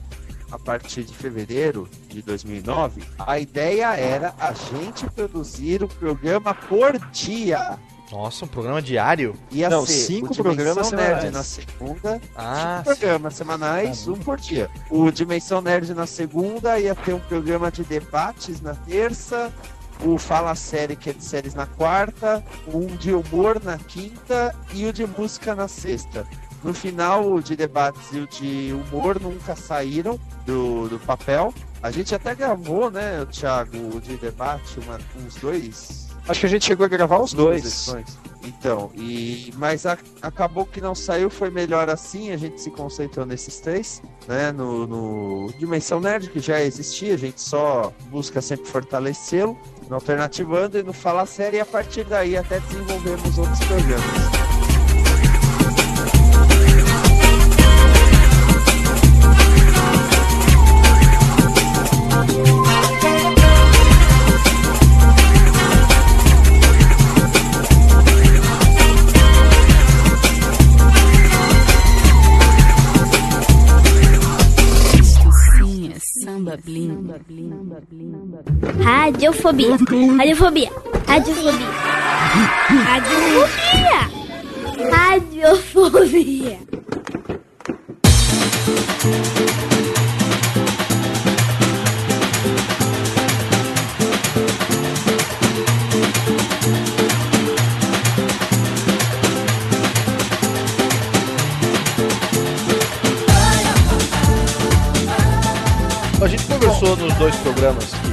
S8: a partir de fevereiro de 2009, a ideia era a gente produzir o programa por dia.
S1: Nossa, um programa diário?
S8: Ia
S7: Não,
S8: ser
S7: cinco
S8: o Dimensão
S7: programas
S8: Nerd
S7: semanais.
S8: na segunda,
S1: Ah,
S8: cinco programas semanais, um por dia. O Dimensão Nerd na segunda ia ter um programa de debates na terça, o Fala Série, que é de séries na quarta, um de humor na quinta e o de música na sexta. No final, o de debates e o de humor nunca saíram do, do papel. A gente até gravou, né, Thiago, o de debate, uma- uns dois
S7: Acho que a gente chegou a gravar os dois.
S8: posições. Então, e mas a- acabou que não saiu, foi melhor assim, a gente se concentrou nesses três, né? No, no Dimensão Nerd, que já existia, a gente só busca sempre fortalecê-lo, no Alternativando e no Fala Série, e a partir daí até desenvolvemos outros programas.
S6: Radiofobia. Radiofobia. Radiofobia. Radiofobia. Radiofobia.
S1: a gente conversou nos dois programas que,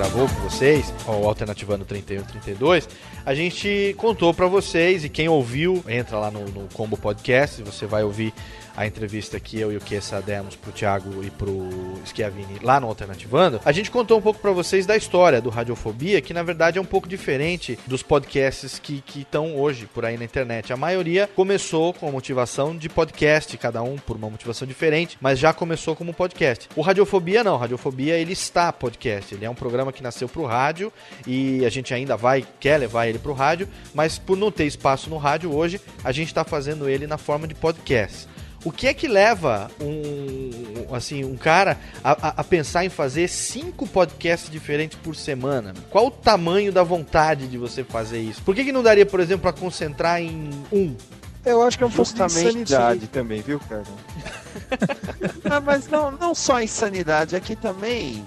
S1: gravou com vocês, o Alternativando 31 e 32, a gente contou pra vocês, e quem ouviu, entra lá no, no Combo Podcast, você vai ouvir a entrevista que eu e o Kessa demos pro Thiago e pro Schiavini lá no Alternativando, a gente contou um pouco pra vocês da história do Radiofobia, que na verdade é um pouco diferente dos podcasts que estão hoje por aí na internet. A maioria começou com a motivação de podcast, cada um por uma motivação diferente, mas já começou como podcast. O Radiofobia não, o Radiofobia ele está podcast, ele é um programa que nasceu pro rádio e a gente ainda vai, quer levar ele pro rádio, mas por não ter espaço no rádio hoje, a gente está fazendo ele na forma de podcast. O que é que leva um, assim, um cara a, a- a pensar em fazer cinco podcasts diferentes por semana? Qual o tamanho da vontade de você fazer isso? Por que, que não daria, por exemplo, para concentrar em um?
S7: Eu acho que é um pouco de insanidade também, viu, cara?
S8: Ah, mas não, não só insanidade, aqui também.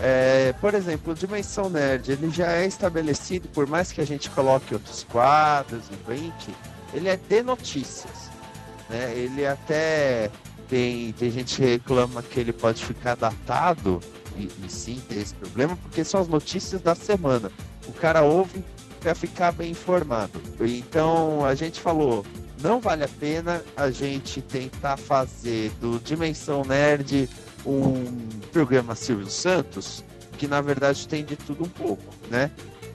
S8: é, por exemplo, o Dimensão Nerd, ele já é estabelecido, por mais que a gente coloque outros quadros e brinque, ele é de notícias. Né? Ele até tem, tem gente que reclama que ele pode ficar datado, e, e sim tem esse problema, porque são as notícias da semana. O cara ouve para ficar bem informado. Então a gente falou, não vale a pena a gente tentar fazer do Dimensão Nerd um programa Silvio Santos, que na verdade tem de tudo um pouco, né?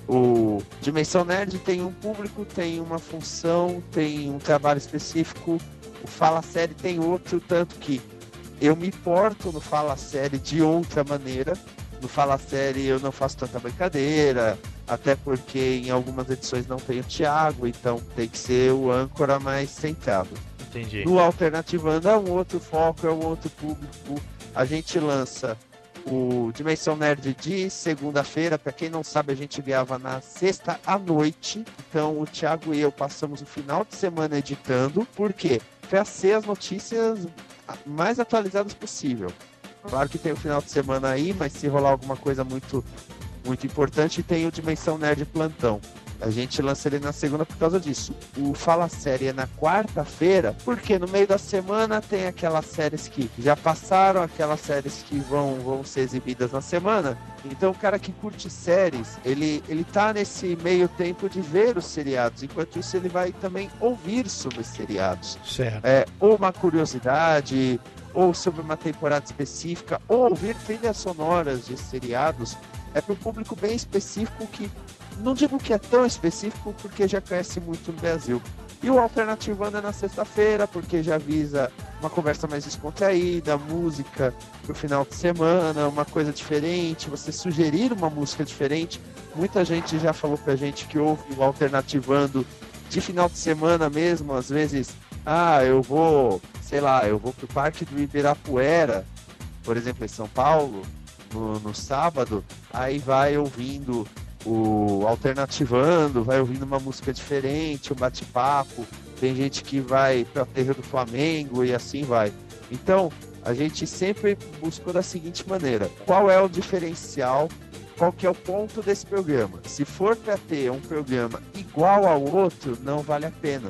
S8: O Dimensão Nerd tem um público, tem uma função, tem um trabalho específico. O Fala Série tem outro, tanto que eu me porto no Fala Série de outra maneira. No Fala Série eu não faço tanta brincadeira, até porque em algumas edições não tem o Thiago, então tem que ser o âncora mais centrado.
S1: Entendi.
S8: No Alternativando é um outro foco, é um outro público. A gente lança o Dimensão Nerd de segunda-feira. Para quem não sabe, a gente grava na sexta à noite. Então o Thiago e eu passamos o final de semana editando. Por quê? Para ser as notícias mais atualizadas possível. Claro que tem o final de semana aí, mas se rolar alguma coisa muito, muito importante, tem o Dimensão Nerd Plantão. A gente lança ele na segunda por causa disso. O Fala Série é na quarta-feira, porque no meio da semana tem aquelas séries que já passaram, aquelas séries que vão, vão ser exibidas na semana. Então o cara que curte séries, ele, ele tá nesse meio tempo de ver os seriados. Enquanto isso, ele vai também ouvir sobre os seriados.
S1: Certo.
S8: É, ou uma curiosidade, ou sobre uma temporada específica, ou ouvir trilhas sonoras de seriados. É para um público bem específico que não digo que é tão específico porque já conhece muito no Brasil. E o Alternativo anda na sexta-feira, porque já visa uma conversa mais descontraída, música pro final de semana, uma coisa diferente, você sugerir uma música diferente. Muita gente já falou pra gente que ouve o Alternativando de final de semana mesmo, às vezes, ah, eu vou, sei lá, eu vou pro Parque do Ibirapuera, por exemplo, em São Paulo, no, no sábado, aí vai ouvindo o alternativando, vai ouvindo uma música diferente, um bate-papo. Tem gente que vai para a terra do Flamengo e assim vai. Então, a gente sempre buscou da seguinte maneira: qual é o diferencial? Qual que é o ponto desse programa? Se for para ter um programa igual ao outro, não vale a pena.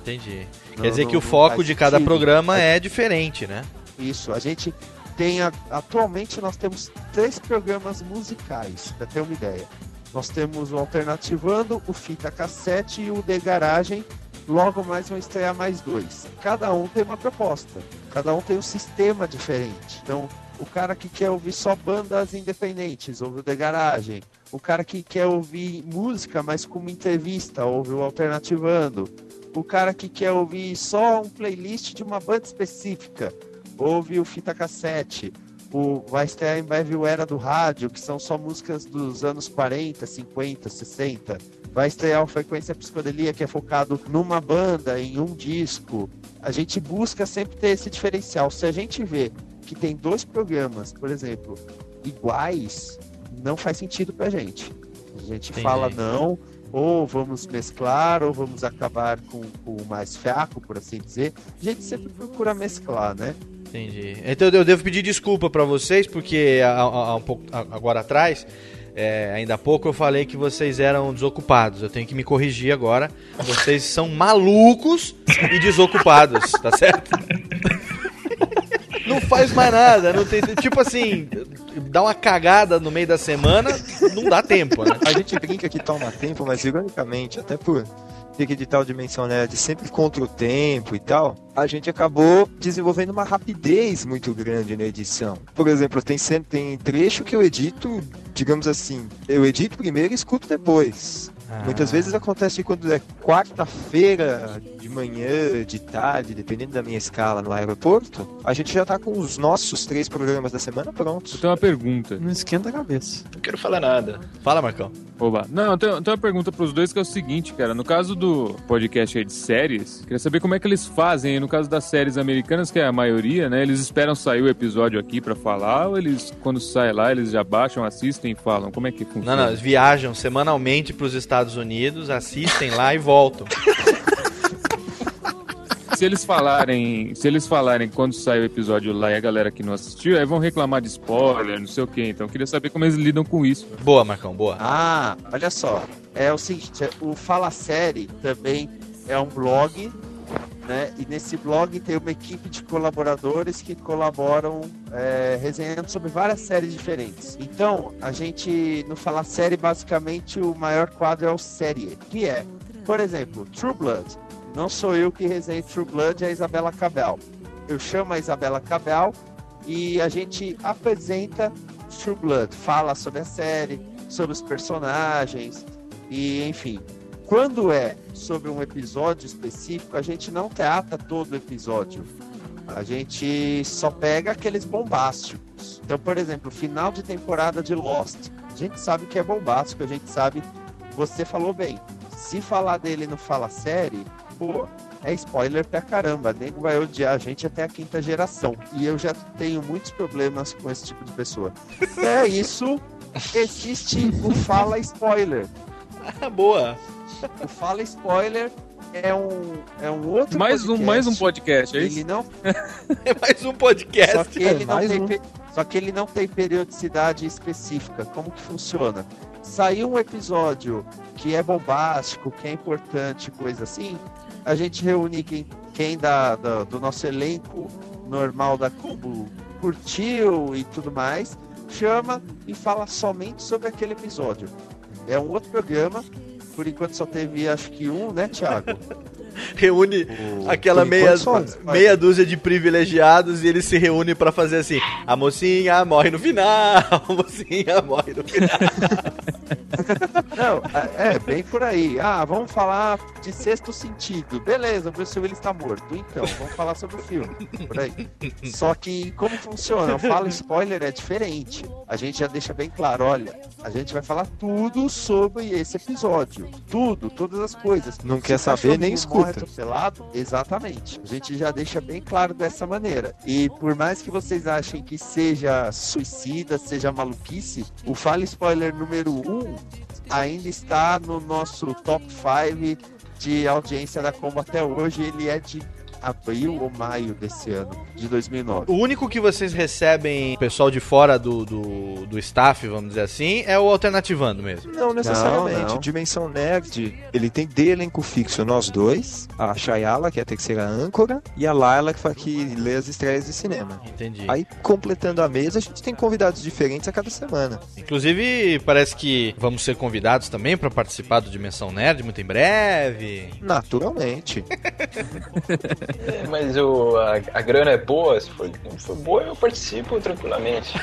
S1: Entendi.
S8: Não,
S1: Quer dizer que o foco de cada
S8: sentido.
S1: programa é diferente, né?
S8: Isso, a gente tem a- atualmente nós temos três programas musicais, para ter uma ideia. Nós temos o Alternativando, o Fita Cassete e o The Garagem. Logo mais vão estrear mais dois. Cada um tem uma proposta, cada um tem um sistema diferente. Então, o cara que quer ouvir só bandas independentes, ouve o The Garagem. O cara que quer ouvir música, mas como entrevista, ouve o Alternativando. O cara que quer ouvir só um playlist de uma banda específica, ouve o Fita Cassete. O, vai estrear em breve o Era do Rádio, que são só músicas dos anos 40, 50, 60. Vai estrear o Frequência Psicodelia, que é focado numa banda, em um disco. A gente busca sempre ter esse diferencial. Se a gente vê que tem dois programas, por exemplo, iguais, não faz sentido pra gente. A gente
S1: Entendi.
S8: fala não, ou vamos mesclar, ou vamos acabar com, com o mais fraco, por assim dizer. A gente sempre procura mesclar, né?
S1: Entendi. Então eu devo pedir desculpa pra vocês, porque há, há- um pouco, agora atrás, é, ainda há pouco eu falei que vocês eram desocupados. Eu tenho que me corrigir agora. Vocês são malucos e desocupados, tá certo? Não faz mais nada, não tem. Tipo assim, dá uma cagada no meio da semana, não dá tempo, né?
S7: A gente brinca que toma tempo, mas ironicamente, até por que editar o Dimensão Nerd sempre contra o tempo e tal, a gente acabou desenvolvendo uma rapidez muito grande na edição. Por exemplo, tem, tem trecho que eu edito, digamos assim, eu edito primeiro e escuto depois. Muitas vezes acontece quando é quarta-feira de manhã, de tarde, dependendo da minha escala no aeroporto, a gente já tá com os nossos três programas da semana prontos.
S10: Eu tenho uma pergunta.
S2: Não esquenta a cabeça.
S3: Não quero falar nada.
S1: Fala, Marcão.
S10: Oba. Não, eu tenho, eu tenho uma pergunta pros dois que é o seguinte, cara. No caso do podcast aí de séries, queria saber como é que eles fazem. No caso das séries americanas, que é a maioria, né? Eles esperam sair o episódio aqui pra falar ou eles, quando sai lá, eles já baixam, assistem e falam? Como é que
S1: Não,
S10: funciona?
S1: não, eles viajam semanalmente pros Estados Unidos, assistem lá e voltam.
S10: Se eles falarem, se eles falarem quando sai o episódio lá e a galera que não assistiu, aí vão reclamar de spoiler, não sei o que. Então eu queria saber como eles lidam com isso.
S1: Boa, Marcão, boa.
S8: Ah, olha só. É o seguinte, o Fala Série também é um blog, né? E nesse blog tem uma equipe de colaboradores que colaboram é, resenhando sobre várias séries diferentes. Então, a gente, no Fala Série, basicamente o maior quadro é o série, que é, por exemplo, True Blood. Não sou eu que resenho True Blood, é a Isabela Cabel. Eu chamo a Isabela Cabel e a gente apresenta True Blood, fala sobre a série, sobre os personagens e enfim. Quando é sobre um episódio específico, a gente não trata todo o episódio. A gente só pega aqueles bombásticos. Então, por exemplo, final de temporada de Lost. A gente sabe que é bombástico, a gente sabe. Você falou bem. Se falar dele no Fala Série, pô, é spoiler pra caramba. Nego vai odiar a gente até a quinta geração. E eu já tenho muitos problemas com esse tipo de pessoa. É isso. Existe o Fala Spoiler.
S1: Boa.
S8: O Fala Spoiler é um, é um outro
S10: Mais um,
S8: podcast.
S10: mais um podcast, é
S8: Ele
S10: isso?
S8: não
S1: É mais um podcast.
S8: Só que, ele não
S4: mais
S8: tem,
S4: um.
S8: pe- só que ele não tem periodicidade específica. Como que funciona? Saiu um episódio que é bombástico, que é importante, coisa assim, a gente reúne quem, quem da, da- do nosso elenco normal da Cubo curtiu e tudo mais, chama e fala somente sobre aquele episódio. É um outro programa, por enquanto só teve acho que um, né, Thiago?
S1: Reúne aquela meia, meia dúzia de privilegiados e eles se reúnem pra fazer assim: a mocinha morre no final, a mocinha morre no final.
S8: Não, é é bem por aí. Ah, vamos falar de sexto sentido. Beleza, o Bruce Willis está morto. Então, vamos falar sobre o filme. Por aí. Só que como funciona? O Fala Spoiler é diferente. A gente já deixa bem claro, olha, a gente vai falar tudo sobre esse episódio. Tudo, todas as coisas.
S7: Não
S8: Se
S7: quer saber, nem
S8: atropelado, exatamente. A gente já deixa bem claro dessa maneira. E por mais que vocês achem que seja suicida, seja maluquice, o Fala Spoiler número 1 ainda está no nosso top 5 de audiência da Combo até hoje. Ele é de abril ou maio desse ano, de 2009.
S1: O único que vocês recebem, pessoal de fora do, do, do staff, vamos dizer assim, é o Alternativando mesmo.
S7: Não necessariamente.
S8: Não, não.
S7: Dimensão Nerd, ele tem de elenco fixo nós dois, a Shayala, que é a terceira âncora, e a Laila, que, fa- que lê as estreias de cinema.
S1: Entendi.
S7: Aí, completando a mesa, a gente tem convidados diferentes a cada semana.
S1: Inclusive, parece que vamos ser convidados também pra participar do Dimensão Nerd muito em breve.
S7: Naturalmente.
S3: É, mas o, a, a grana é boa, se for, não for boa, eu participo tranquilamente.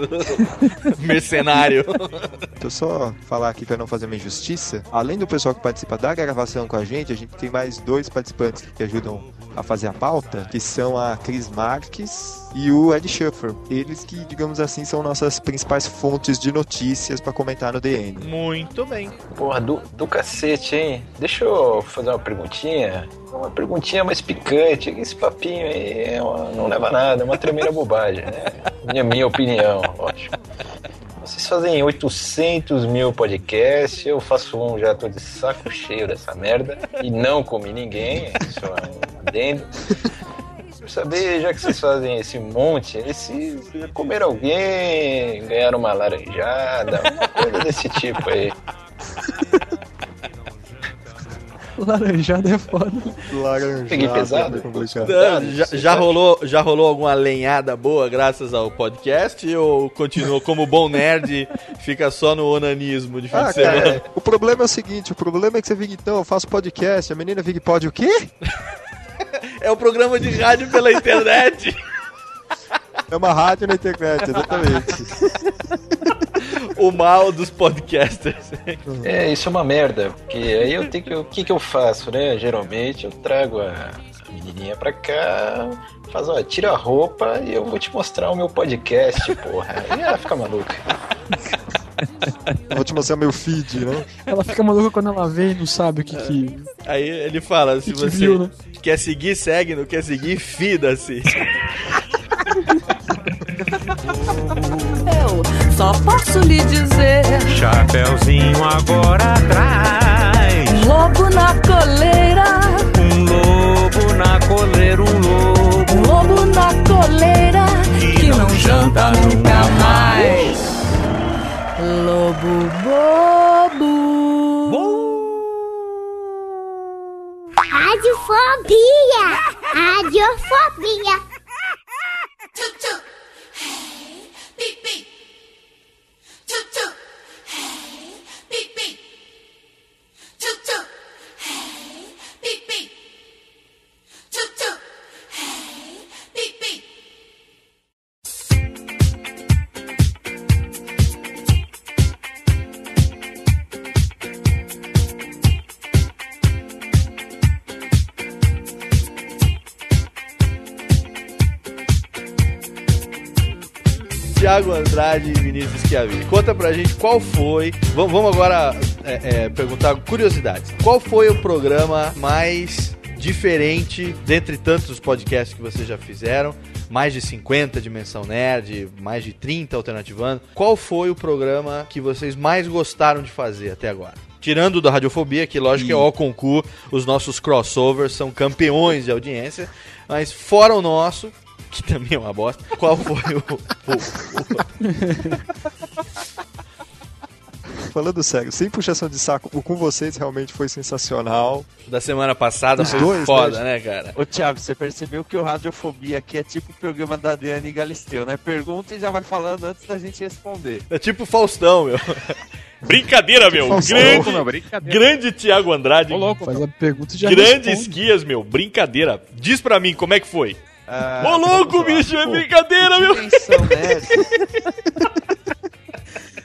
S1: Mercenário.
S7: Deixa eu só falar aqui para não fazer uma injustiça. Além do pessoal que participa da gravação com a gente, a gente tem mais dois participantes que ajudam a fazer a pauta, que são a Cris Marques e o Ed Schuffer. Eles que, digamos assim, são nossas principais fontes de notícias para comentar no DN.
S1: Muito bem.
S3: Porra, do, do cacete, hein? Deixa eu fazer uma perguntinha. Uma perguntinha mais picante. Esse papinho aí é uma- não leva a nada, é uma tremenda bobagem, né? Minha, minha opinião, lógico. Vocês fazem 800 mil podcasts, eu faço um, já tô de saco cheio dessa merda. E não comi ninguém, só um adendo. Quero saber, já que vocês fazem esse monte, se comeram alguém, ganharam uma laranjada, uma coisa desse tipo aí.
S2: Laranjada é foda.
S7: Laranjada.
S3: Peguei pesado?
S1: já, já rolou, já rolou alguma lenhada boa graças ao podcast ou continuou como bom nerd, fica só no onanismo de fim
S7: Ah,
S1: de semana?
S7: cara, o problema é o seguinte, o problema é que você fica, então, eu faço podcast, a menina fica, pode o quê?
S1: É o programa de rádio pela internet.
S7: É uma rádio na internet, exatamente.
S1: o mal dos podcasters.
S3: É, isso é uma merda, porque aí eu tenho que. O que, que eu faço, né? Geralmente eu trago a a menininha pra cá, faz, ó, tira a roupa e eu vou te mostrar o meu podcast, porra. Aí ela fica maluca.
S7: Eu vou te mostrar meu feed, né?
S2: Ela fica maluca quando ela vê e não sabe o que que.
S1: Aí ele fala, se
S2: Que
S1: você
S2: viu, né?
S1: quer seguir, segue, não quer seguir, fida-se.
S11: Eu só posso lhe dizer:
S12: Chapeuzinho agora atrás.
S11: lobo na coleira, janta nunca mais. Lobo bobo. Bom.
S6: Radiofobia. Radiofobia. Tchutchu. Hey, pipi. Tchutchu.
S1: Thiago Andrade e Vinícius Chiavi. Conta pra gente qual foi. Vamos, vamos agora é, é, perguntar curiosidades. Qual foi o programa mais diferente dentre tantos podcasts que vocês já fizeram? Mais de 50 Dimensão Nerd, mais de 30 Alternativando. Qual foi o programa que vocês mais gostaram de fazer até agora? Tirando da Radiofobia, que lógico é o concurso, os nossos crossovers são campeões de audiência, mas fora o nosso, que também é uma bosta, qual foi o.
S7: Falando sério, sem puxação de saco, o com vocês realmente foi sensacional.
S1: Da semana passada
S7: Os
S1: foi
S7: dois,
S1: foda,
S7: né?
S1: né, cara?
S8: Ô, Thiago, você percebeu que o Radiofobia aqui é tipo o programa da Adriane Galisteu, né? Pergunta e já vai falando antes da gente responder.
S1: É tipo Faustão, meu. Brincadeira, meu.
S2: Faustão,
S1: grande,
S2: meu, brincadeira.
S1: grande Tiago Andrade.
S2: Faz a pergunta e já
S1: Grande
S2: responde.
S1: esquias, meu. Brincadeira. Diz pra mim como é que foi.
S8: Ah,
S1: Ô, louco, bicho, é
S8: Pô,
S1: brincadeira,
S8: o
S1: meu.
S8: Dimensão Nerd.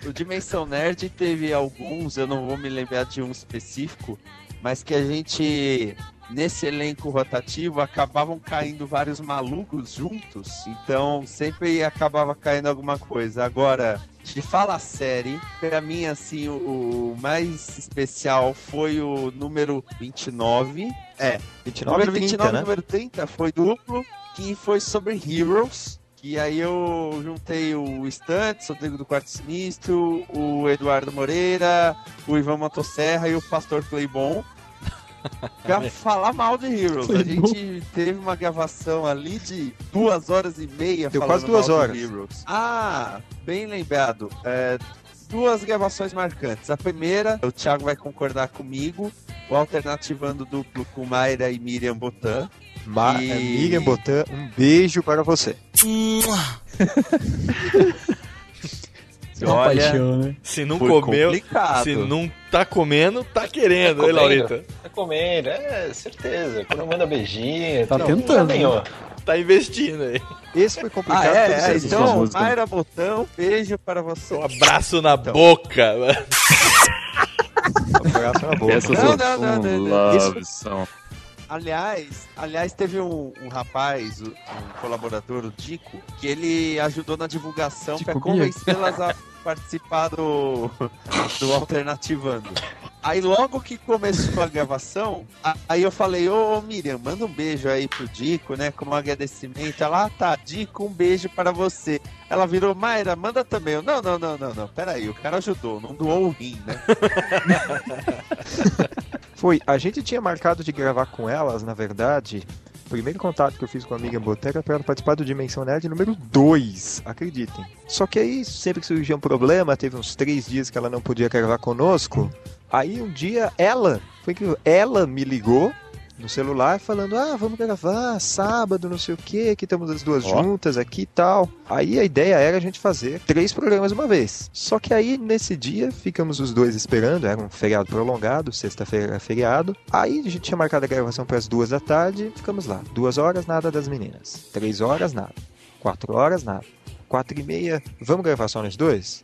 S8: o Dimensão Nerd teve alguns, eu não vou me lembrar de um específico, mas que a gente, nesse elenco rotativo, acabavam caindo vários malucos juntos, então sempre acabava caindo alguma coisa. Agora, de fala série, pra mim, assim, o, o mais especial foi o número 29. É,
S7: 29
S8: número
S7: e 30,
S8: 29
S7: né?
S8: número 30 foi duplo, que foi sobre Heroes. Que aí eu juntei o Stuntz, o Rodrigo do Quarto Sinistro, o Eduardo Moreira, o Ivan Motosserra e o Pastor Claybon. Pra falar mal de Heroes. A gente teve uma gravação ali de duas horas e meia
S7: Deu
S8: falando
S7: quase duas
S8: mal de
S7: horas.
S8: Heroes. Ah, bem lembrado. É, duas gravações marcantes. A primeira, o Thiago vai concordar comigo, o Alternativando Duplo com Mayra e Miriam Botan.
S7: Ma
S8: E-
S7: é, Miriam Botan, um beijo para você.
S1: Olha,
S2: paixão, né?
S1: se não
S8: Foi
S1: comeu,
S8: complicado.
S1: se não tá comendo, tá querendo, hein,
S3: comendo.
S1: Laurita?
S3: Tá comendo, é, certeza. Quando manda beijinho.
S2: Tá
S3: não,
S2: tentando,
S3: Já ganhou.
S1: Tá investindo aí.
S7: Esse foi
S8: Ah,
S7: complicado.
S8: é,
S7: pelo
S8: é,
S7: seguinte.
S8: então, Mayra Botão, beijo para você.
S1: Um abraço na boca.
S7: Abraço na boca.
S10: Essas
S8: Não, não, não, não, não.
S10: song.
S8: Aliás, aliás, teve um, um rapaz, um colaborador, o Dico, que ele ajudou na divulgação para convencê-las a participar do, do Alternativando. Aí logo que começou a gravação, aí eu falei, ô Miriam, manda um beijo aí pro Dico, né? Como agradecimento. Ela, ah, tá, Dico, um beijo para você. Ela virou, Mayra, manda também. Eu, não, não, não, não, não. Peraí, o cara ajudou, não doou o rim, né?
S7: Foi, a gente tinha marcado de gravar com elas, na verdade. O primeiro contato que eu fiz com a amiga Boteca era pra ela participar do Dimensão Nerd número 2, acreditem. Só que aí, sempre que surgia um problema, teve uns três dias que ela não podia gravar conosco. Aí um dia ela, foi incrível, ela me ligou no celular falando: Ah, vamos gravar sábado, não sei o que, que estamos as duas
S10: Ó.
S7: juntas aqui e tal. Aí a ideia era a gente fazer três programas uma vez. Só que aí nesse dia ficamos os dois esperando, era um feriado prolongado, sexta-feira era feriado. Aí a gente tinha marcado a gravação para as duas da tarde, ficamos lá. Duas horas, nada das meninas. Três horas, nada. Quatro horas, nada. Quatro e meia, vamos gravar só nós dois?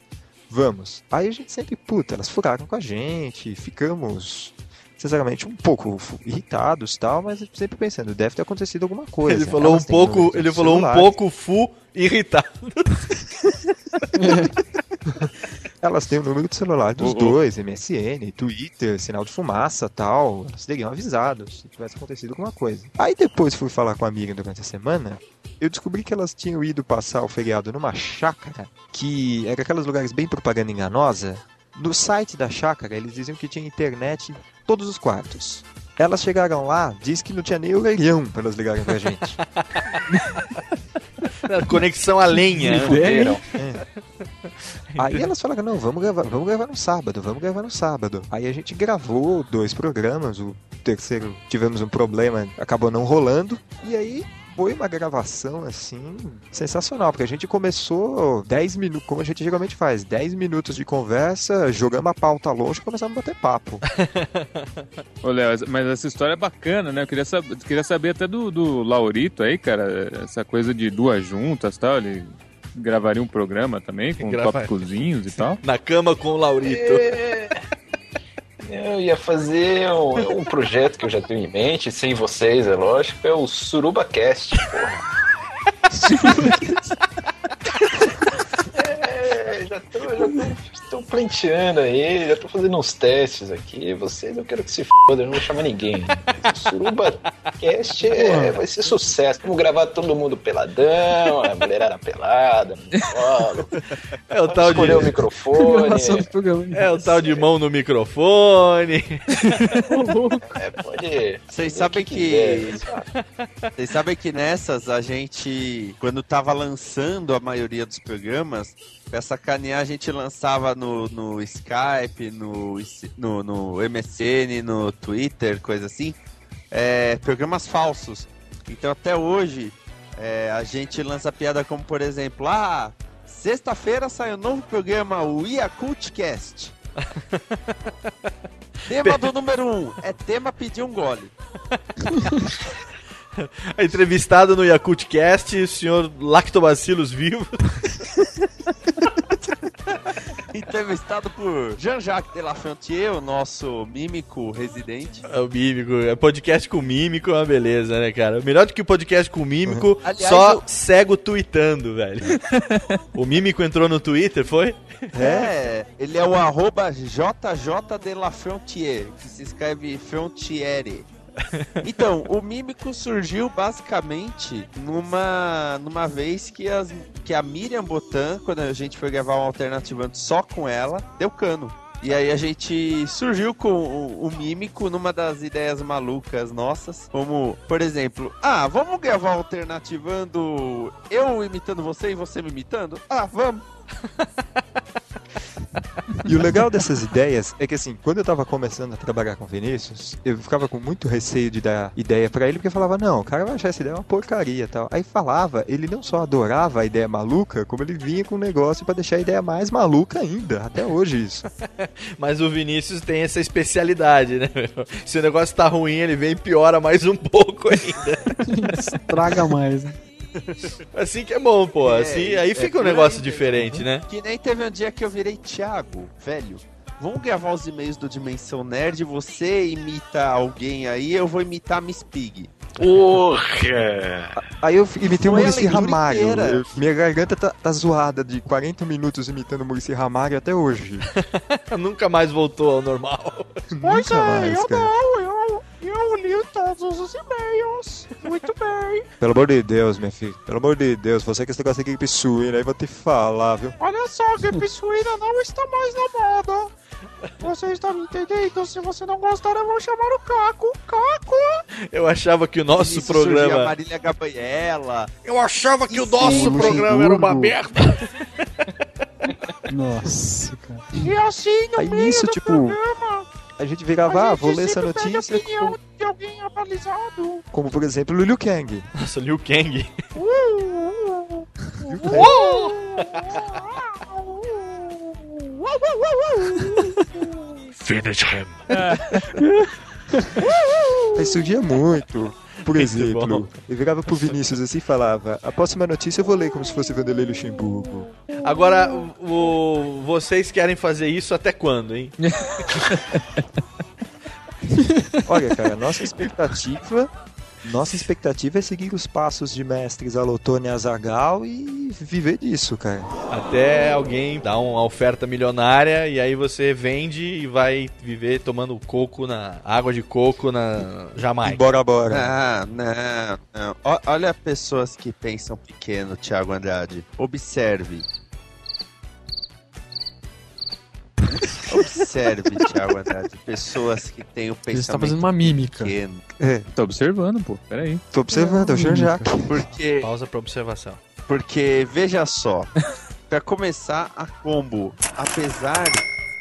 S7: Vamos. Aí a gente sempre, puta, elas furaram com a gente, ficamos sinceramente um pouco irritados e tal, mas sempre pensando, deve ter acontecido alguma coisa.
S1: Ele falou um
S7: Elas
S1: pouco, ele falou um pouco fu irritado.
S7: Elas têm o número de celular dos
S10: Oh,
S7: dois, MSN, Twitter, sinal de fumaça tal. Elas teriam avisado se tivesse acontecido alguma coisa. Aí depois fui falar com a amiga durante a semana. Eu descobri que elas tinham ido passar o feriado numa chácara, que era aqueles lugares bem propaganda enganosa. No site da chácara, eles diziam que tinha internet todos os quartos. Elas chegaram lá, diz que não tinha nem orelhão pra elas ligarem pra gente.
S1: Conexão a lenha. né?
S10: Fuderam.
S7: Aí elas falaram, não, vamos gravar, vamos gravar no sábado, vamos gravar no sábado. Aí a gente gravou dois programas, o terceiro tivemos um problema, acabou não rolando. E aí foi uma gravação assim sensacional, porque a gente começou 10 minutos, como a gente geralmente faz, 10 minutos de conversa, jogamos a pauta longe e começamos a bater papo.
S10: Ô, Léo, mas essa história é bacana, né? Eu queria, sab queria saber até do, do Laurito aí, cara, essa coisa de duas juntas e tal. Ele gravaria um programa também com
S1: Gravaria.
S10: tópicozinhos e tal.
S1: Na cama com o Laurito.
S3: É, Eu ia fazer um, um projeto que eu já tenho em mente, sem vocês, é lógico, é o SurubaCast, porra. já tô, já tô, tô planteando aí, já tô fazendo uns testes aqui. Vocês eu quero que se foda, eu não vou chamar ninguém. Suruba Cast é, vai ser sucesso. Vamos gravar todo mundo peladão, a mulherada pelada, no colo.
S1: É o
S3: Vamos
S1: tal de.
S3: escolher o microfone.
S1: É o tal de mão no microfone.
S3: É, pode.
S8: Vocês sabem
S3: que
S8: que.
S3: quiser.
S8: Vocês sabem que nessas a gente, quando tava lançando a maioria dos programas, pra sacanear a gente lançava no, no Skype, no, no, no MSN, no Twitter, coisa assim, é, programas falsos. Então até hoje é, a gente lança piada como, por exemplo, ah, sexta-feira sai um novo programa, o Iacultcast. tema do número 1 um, é tema pedir um gole.
S1: Entrevistado no Yakultcast, o senhor Lactobacillus vivo.
S8: Entrevistado por Jean-Jacques Delafrontier, o nosso mímico residente.
S1: É o mímico, é podcast com mímico, é uma beleza, né, cara? Melhor do que o podcast com mímico,
S8: Aliás,
S1: só
S8: eu-
S1: cego tweetando, velho. o mímico entrou no Twitter, foi?
S8: É, ele é o arroba JJ Delafrontier, que se escreve Frontiere. Então, o mímico surgiu basicamente numa, numa vez que, as, que a Miriam Botan, quando a gente foi gravar um alternativando só com ela, deu cano. E aí a gente surgiu com o, o mímico numa das ideias malucas nossas, como, por exemplo, ah, vamos gravar alternativando eu imitando você e você me imitando? Ah, vamos.
S7: E o legal dessas ideias é que assim, quando eu tava começando a trabalhar com o Vinícius, eu ficava com muito receio de dar ideia pra ele, porque eu falava, não, o cara vai achar essa ideia uma porcaria e tal. Aí falava, ele não só adorava a ideia maluca, como ele vinha com um negócio pra deixar a ideia mais maluca ainda, até hoje isso.
S1: Mas o Vinícius tem essa especialidade, né? meu? Se o negócio tá ruim, ele vem e piora mais um pouco ainda.
S2: Estraga mais, né?
S1: Assim que é bom, pô.
S8: É,
S1: Assim, aí
S8: é
S1: fica um
S8: por aí
S1: negócio
S8: mesmo.
S1: diferente, né?
S8: Que nem teve um dia que eu virei Thiago, velho. Vamos gravar os e-mails do Dimensão Nerd, você imita alguém aí, eu vou imitar a Miss Pig.
S3: Porra!
S7: Aí eu imitei o
S8: Foi
S7: Muricy
S8: leitura
S7: Ramalho.
S8: inteira.
S7: Eu- minha garganta tá, tá zoada de 40 minutos imitando o Muricy Ramalho até hoje.
S1: Nunca mais voltou ao normal.
S7: Nunca mais, cara.
S11: eu, eu li todos os e-mails. Muito bem.
S7: Pelo amor de Deus, minha filha. Pelo amor de Deus, você que esse negócio de gripe suína, aí vou te falar, viu?
S11: Olha só, gripe suína não está mais na moda. Você está me entendendo? Se você não gostar, eu vou chamar o Caco. Caco!
S1: Eu achava que o nosso
S8: Isso surgia a
S1: programa.
S8: Marília Gabriela.
S1: Eu achava que o
S7: Sim,
S1: nosso
S7: Luxemburgo.
S1: programa era uma merda.
S2: Nossa, cara.
S11: E assim, no
S7: Aí
S11: meio
S7: nisso,
S11: do
S7: tipo,
S11: programa,
S7: A gente virava, ah,
S11: a
S7: vou
S11: gente
S7: ler essa
S11: sempre pede a
S7: notícia,
S11: opinião
S7: como,
S11: de alguém abalizado.
S7: como, por exemplo, Liu Kang.
S1: Nossa, Liu Kang.
S11: Uh, uh, uh,
S7: Liu
S11: uh,
S7: Kang.
S13: Finish him.
S7: Aí surgia muito. Por exemplo, eu virava pro Vinícius assim e falava: A próxima notícia eu vou ler como se fosse Vanderlei Luxemburgo.
S1: Agora, o, vocês querem fazer isso até quando, hein?
S7: Olha, cara, nossa expectativa. Nossa expectativa é seguir os passos de mestres Alotone e Azagal e viver disso, cara.
S1: Até alguém dar uma oferta milionária e aí você vende e vai viver tomando coco na água de coco na Jamaica.
S7: Bora, bora.
S8: Ah, não, não. Olha pessoas que pensam pequeno, Thiago Andrade. Observe. Observe, Thiago Andrade. Pessoas que têm o
S2: Ele está
S8: pensamento
S2: fazendo uma mímica.
S8: pequeno.
S7: É,
S10: Tá observando, pô. Pera aí.
S7: tô observando, é o Jean-Jacques.
S8: Porque,
S1: Pausa pra observação.
S8: porque veja só. Pra começar, a combo, apesar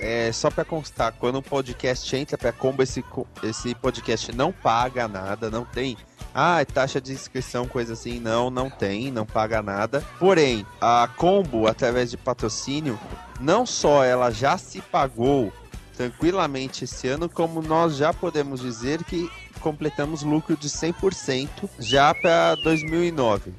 S8: é, só pra constar, quando um podcast entra pra combo, esse, esse podcast não paga nada, não tem. Ah, é taxa de inscrição, coisa assim. Não, não tem, não paga nada. Porém, a combo, através de patrocínio, não só ela já se pagou tranquilamente esse ano, como nós já podemos dizer que completamos lucro de 100% já para 2009.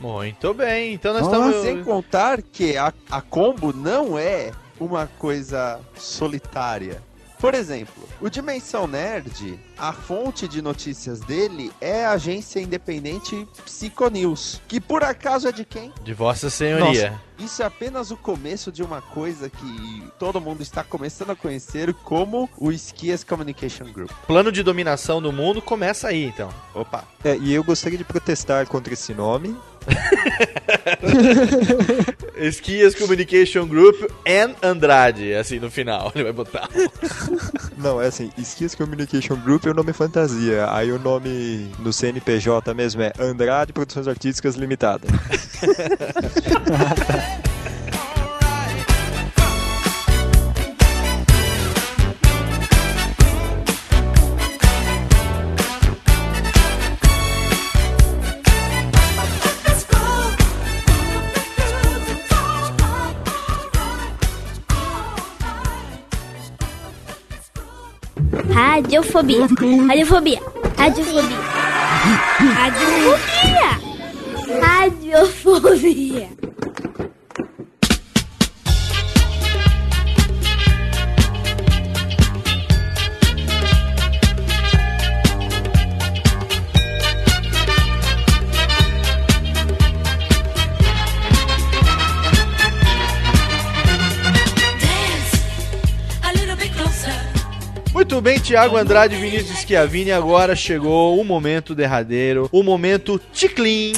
S1: Muito bem, então nós
S8: Nossa,
S1: estamos.
S8: Sem contar que a, a combo não é uma coisa solitária. Por exemplo, o Dimensão Nerd, a fonte de notícias dele é a agência independente Psiconews, que por acaso é de quem?
S1: De Vossa Senhoria.
S8: Nossa, isso é apenas o começo de uma coisa que todo mundo está começando a conhecer como o Skias Communication Group.
S1: Plano de dominação do mundo começa aí, então.
S8: Opa.
S7: É, e eu gostaria de protestar contra esse nome.
S1: Esquias Communication Group and Andrade, assim, no final. Ele vai botar.
S7: Não, é assim, Esquias Communication Group é o nome fantasia. Aí o nome no CNPJ mesmo é Andrade Produções Artísticas Limitada.
S6: Radiofobia. Radiofobia. Radiofobia. Radiofobia. Radiofobia.
S1: Muito bem, Thiago Andrade Vinícius Schiavini, agora chegou o momento derradeiro, o momento ticlin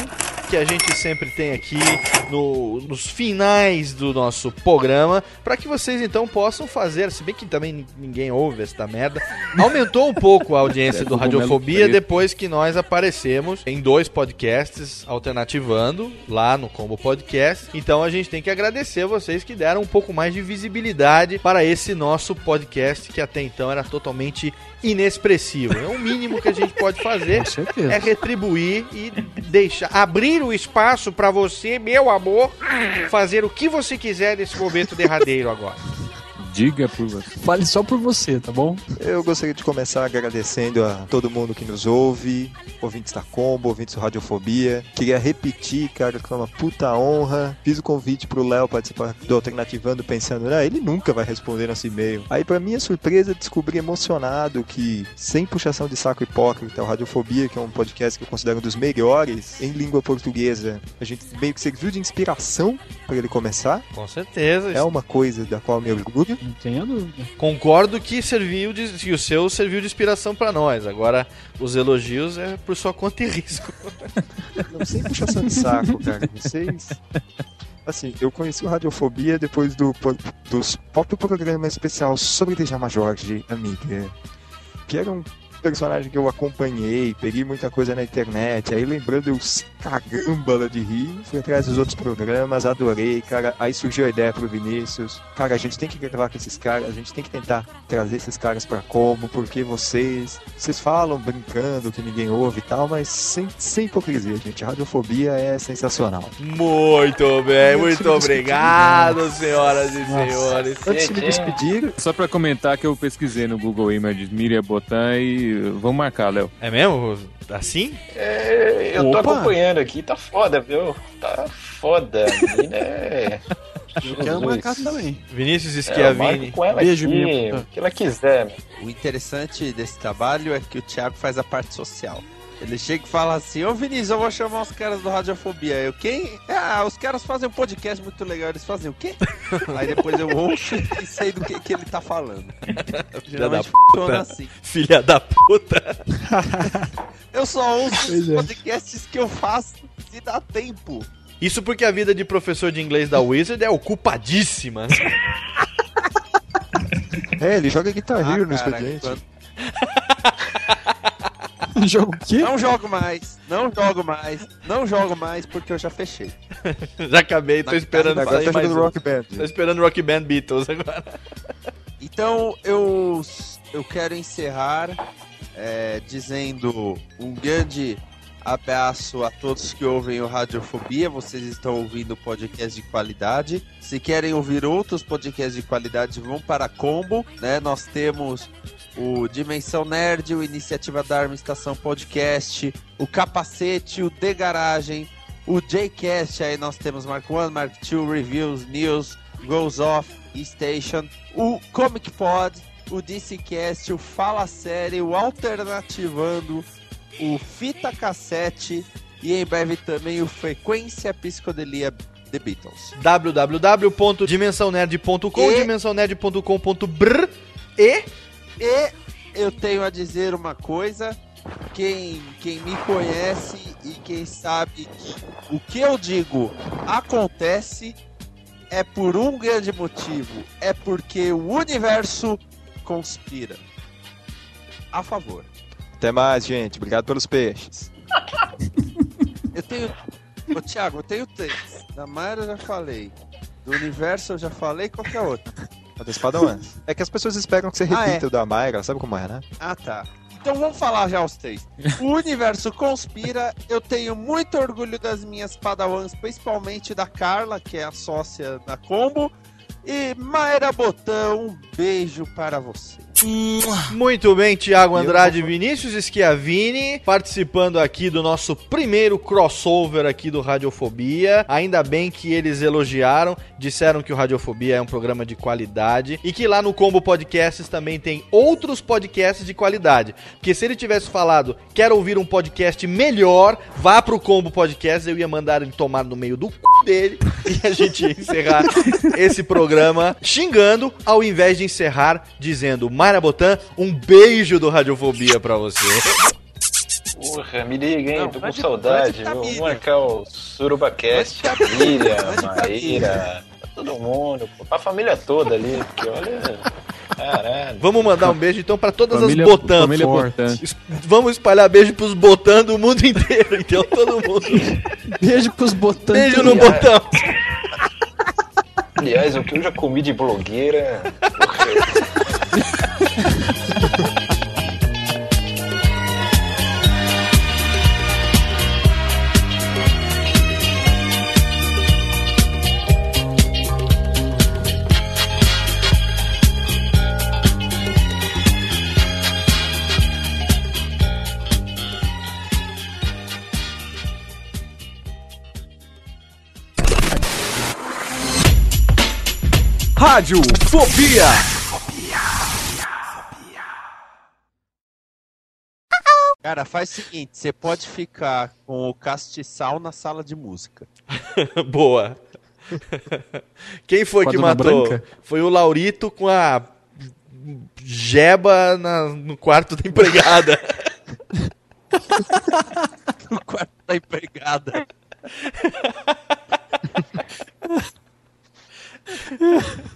S1: que a gente sempre tem aqui no- nos finais do nosso programa, para que vocês então possam fazer, se bem que também nin- ninguém ouve esta merda, aumentou um pouco a audiência do
S10: Cogumelo
S1: Radiofobia depois que nós aparecemos em dois podcasts alternativando lá no Combo Podcast. Então a gente tem que agradecer a vocês que deram um pouco mais de visibilidade para esse nosso podcast que até então era totalmente inexpressivo. É o mínimo que a gente pode fazer é retribuir e deixar abrir o espaço para você, meu amor, fazer o que você quiser nesse momento derradeiro agora.
S10: Diga por você.
S2: Fale só por você, tá bom?
S7: Eu gostaria de começar agradecendo a todo mundo que nos ouve, ouvintes da Combo, ouvintes do Radiofobia. Queria repetir, cara, que foi uma puta honra. Fiz o convite pro Léo participar do Alternativando, pensando, ah, ele nunca vai responder nosso e-mail. Aí, pra minha surpresa, descobri emocionado que, sem puxação de saco hipócrita, o Radiofobia, que é um podcast que eu considero um dos melhores em língua portuguesa, a gente meio que serviu de inspiração para ele começar.
S1: Com certeza.
S7: É uma coisa da qual eu me orgulho.
S2: Não dúvida.
S1: Concordo que serviu de, que o seu serviu de inspiração para nós. Agora, os elogios é por sua conta e risco.
S7: Não, sem puxação de saco, cara. Vocês. Assim, eu conheci o Radiofobia depois do, dos próprio programa especial sobre Djalma Jorge, amiga. Que era um personagem que eu acompanhei, peguei muita coisa na internet, aí lembrando eu se cagambala de rir, fui atrás dos outros programas, adorei, cara. Aí surgiu a ideia pro Vinícius, cara, a gente tem que gravar com esses caras, a gente tem que tentar trazer esses caras pra como, porque vocês, vocês falam brincando que ninguém ouve e tal, mas sem, sem hipocrisia, gente. A radiofobia é sensacional.
S1: Muito bem, muito obrigado, senhoras e
S7: Nossa.
S1: senhores.
S7: Antes de me despedir,
S10: Só pra comentar que eu pesquisei no Google Images Miriam Botan e vamos marcar, Léo.
S1: É mesmo? Assim?
S3: É, eu tô
S2: Opa.
S3: acompanhando aqui, tá foda, viu? Tá foda. A menina é.
S2: Eu quero marcar também.
S1: Vinícius
S3: É,
S1: Schiavini.
S3: ela
S2: Beijo,
S3: aqui, o que ela quiser.
S8: O interessante desse trabalho é que o Thiago faz a parte social. Ele chega e fala assim: Ô Vinícius, eu vou chamar os caras do Radiofobia. Eu, quem? Ah, os caras fazem um podcast muito legal. Eles fazem o quê? Aí depois eu ouço e sei do que, que ele tá falando.
S1: Filha da puta.
S8: assim.
S1: Filha da puta.
S8: Eu só ouço os
S2: é.
S8: podcasts que eu faço se dá tempo.
S1: Isso porque a vida de professor de inglês da Wizard é ocupadíssima.
S7: é, ele joga Guitar
S8: Ah,
S7: Hero no expediente.
S8: quando-
S2: Jogo o quê?
S8: Não jogo mais, não jogo mais, não jogo mais porque eu já fechei.
S1: Já acabei, tô esperando
S7: Agora
S1: sair
S7: tá
S1: mais
S7: jogando
S1: um.
S7: Rock Band.
S1: Tô esperando Rock Band Beatles agora.
S8: Então eu, eu quero encerrar é, dizendo um grande abraço a todos que ouvem o Radiofobia. Vocês estão ouvindo podcast de qualidade. Se querem ouvir outros podcasts de qualidade, vão para Combo. Né? Nós temos o Dimensão Nerd, o Iniciativa da Arma Estação Podcast, o Capacete, o The Garagem, o Jcast. Aí nós temos Mark 1, Mark 2, Reviews, News, Goes Off, E Station, o Comic Pod o DCCast, o Fala Série, o Alternativando, o Fita Cassete e em breve também o Frequência Psicodelia The Beatles.
S1: www.dimensãonerd.com,
S8: E-
S1: dimensãonerd.com.br e
S8: E eu tenho a dizer uma coisa. Quem, quem me conhece e quem sabe que o que eu digo acontece é por um grande motivo. É porque o universo conspira. A favor.
S7: Até mais, gente. Obrigado pelos peixes.
S8: Eu tenho. Ô, Thiago, eu tenho três. Da Mayra eu já falei. Do universo eu já falei. Qual que é a
S7: do Espadawans. É que as pessoas esperam que você
S8: Ah,
S7: repita
S8: é.
S7: o da Mayra, sabe como é, né?
S8: Ah, tá. Então vamos falar já os três. O universo conspira. Eu tenho muito orgulho das minhas padawans, principalmente da Carla, que é a sócia da Combo. E Mayra Botão, um beijo para você.
S1: Muito bem, Thiago Andrade Vinícius Schiavini participando aqui do nosso primeiro crossover aqui do Radiofobia. Ainda bem que eles elogiaram, disseram que o Radiofobia é um programa de qualidade e que lá no Combo Podcasts também tem outros podcasts de qualidade. Porque se ele tivesse falado, quero ouvir um podcast melhor, vá pro Combo Podcasts, eu ia mandar ele tomar no meio do c... dele e a gente ia encerrar esse programa xingando, ao invés de encerrar dizendo, Mayra Botan, um beijo do Radiofobia pra você.
S3: Porra, me liga, hein?
S8: Não,
S3: Tô com
S8: mande-
S3: saudade. Vou
S8: Miriam.
S3: marcar o Surubacast, a Miriam, a Maíra, todo mundo, pra família toda ali, porque olha. Caralho.
S1: Vamos mandar um beijo então pra todas
S10: Família-
S1: as Botan.
S10: família
S1: por favor.
S10: Botan.
S1: Es- Vamos espalhar beijo pros Botan do mundo inteiro, então todo mundo.
S2: Beijo pros botões.
S1: Beijo no botão.
S3: Aliás, o que eu já comi de blogueira.
S7: Rádio Fobia.
S8: Cara, faz o seguinte: você pode ficar com o castiçal na sala de música.
S1: Boa. Quem foi
S8: Com a
S1: que matou?
S8: Branca?
S1: Foi o Laurito com a jeba na- no quarto da empregada.
S8: no quarto da empregada.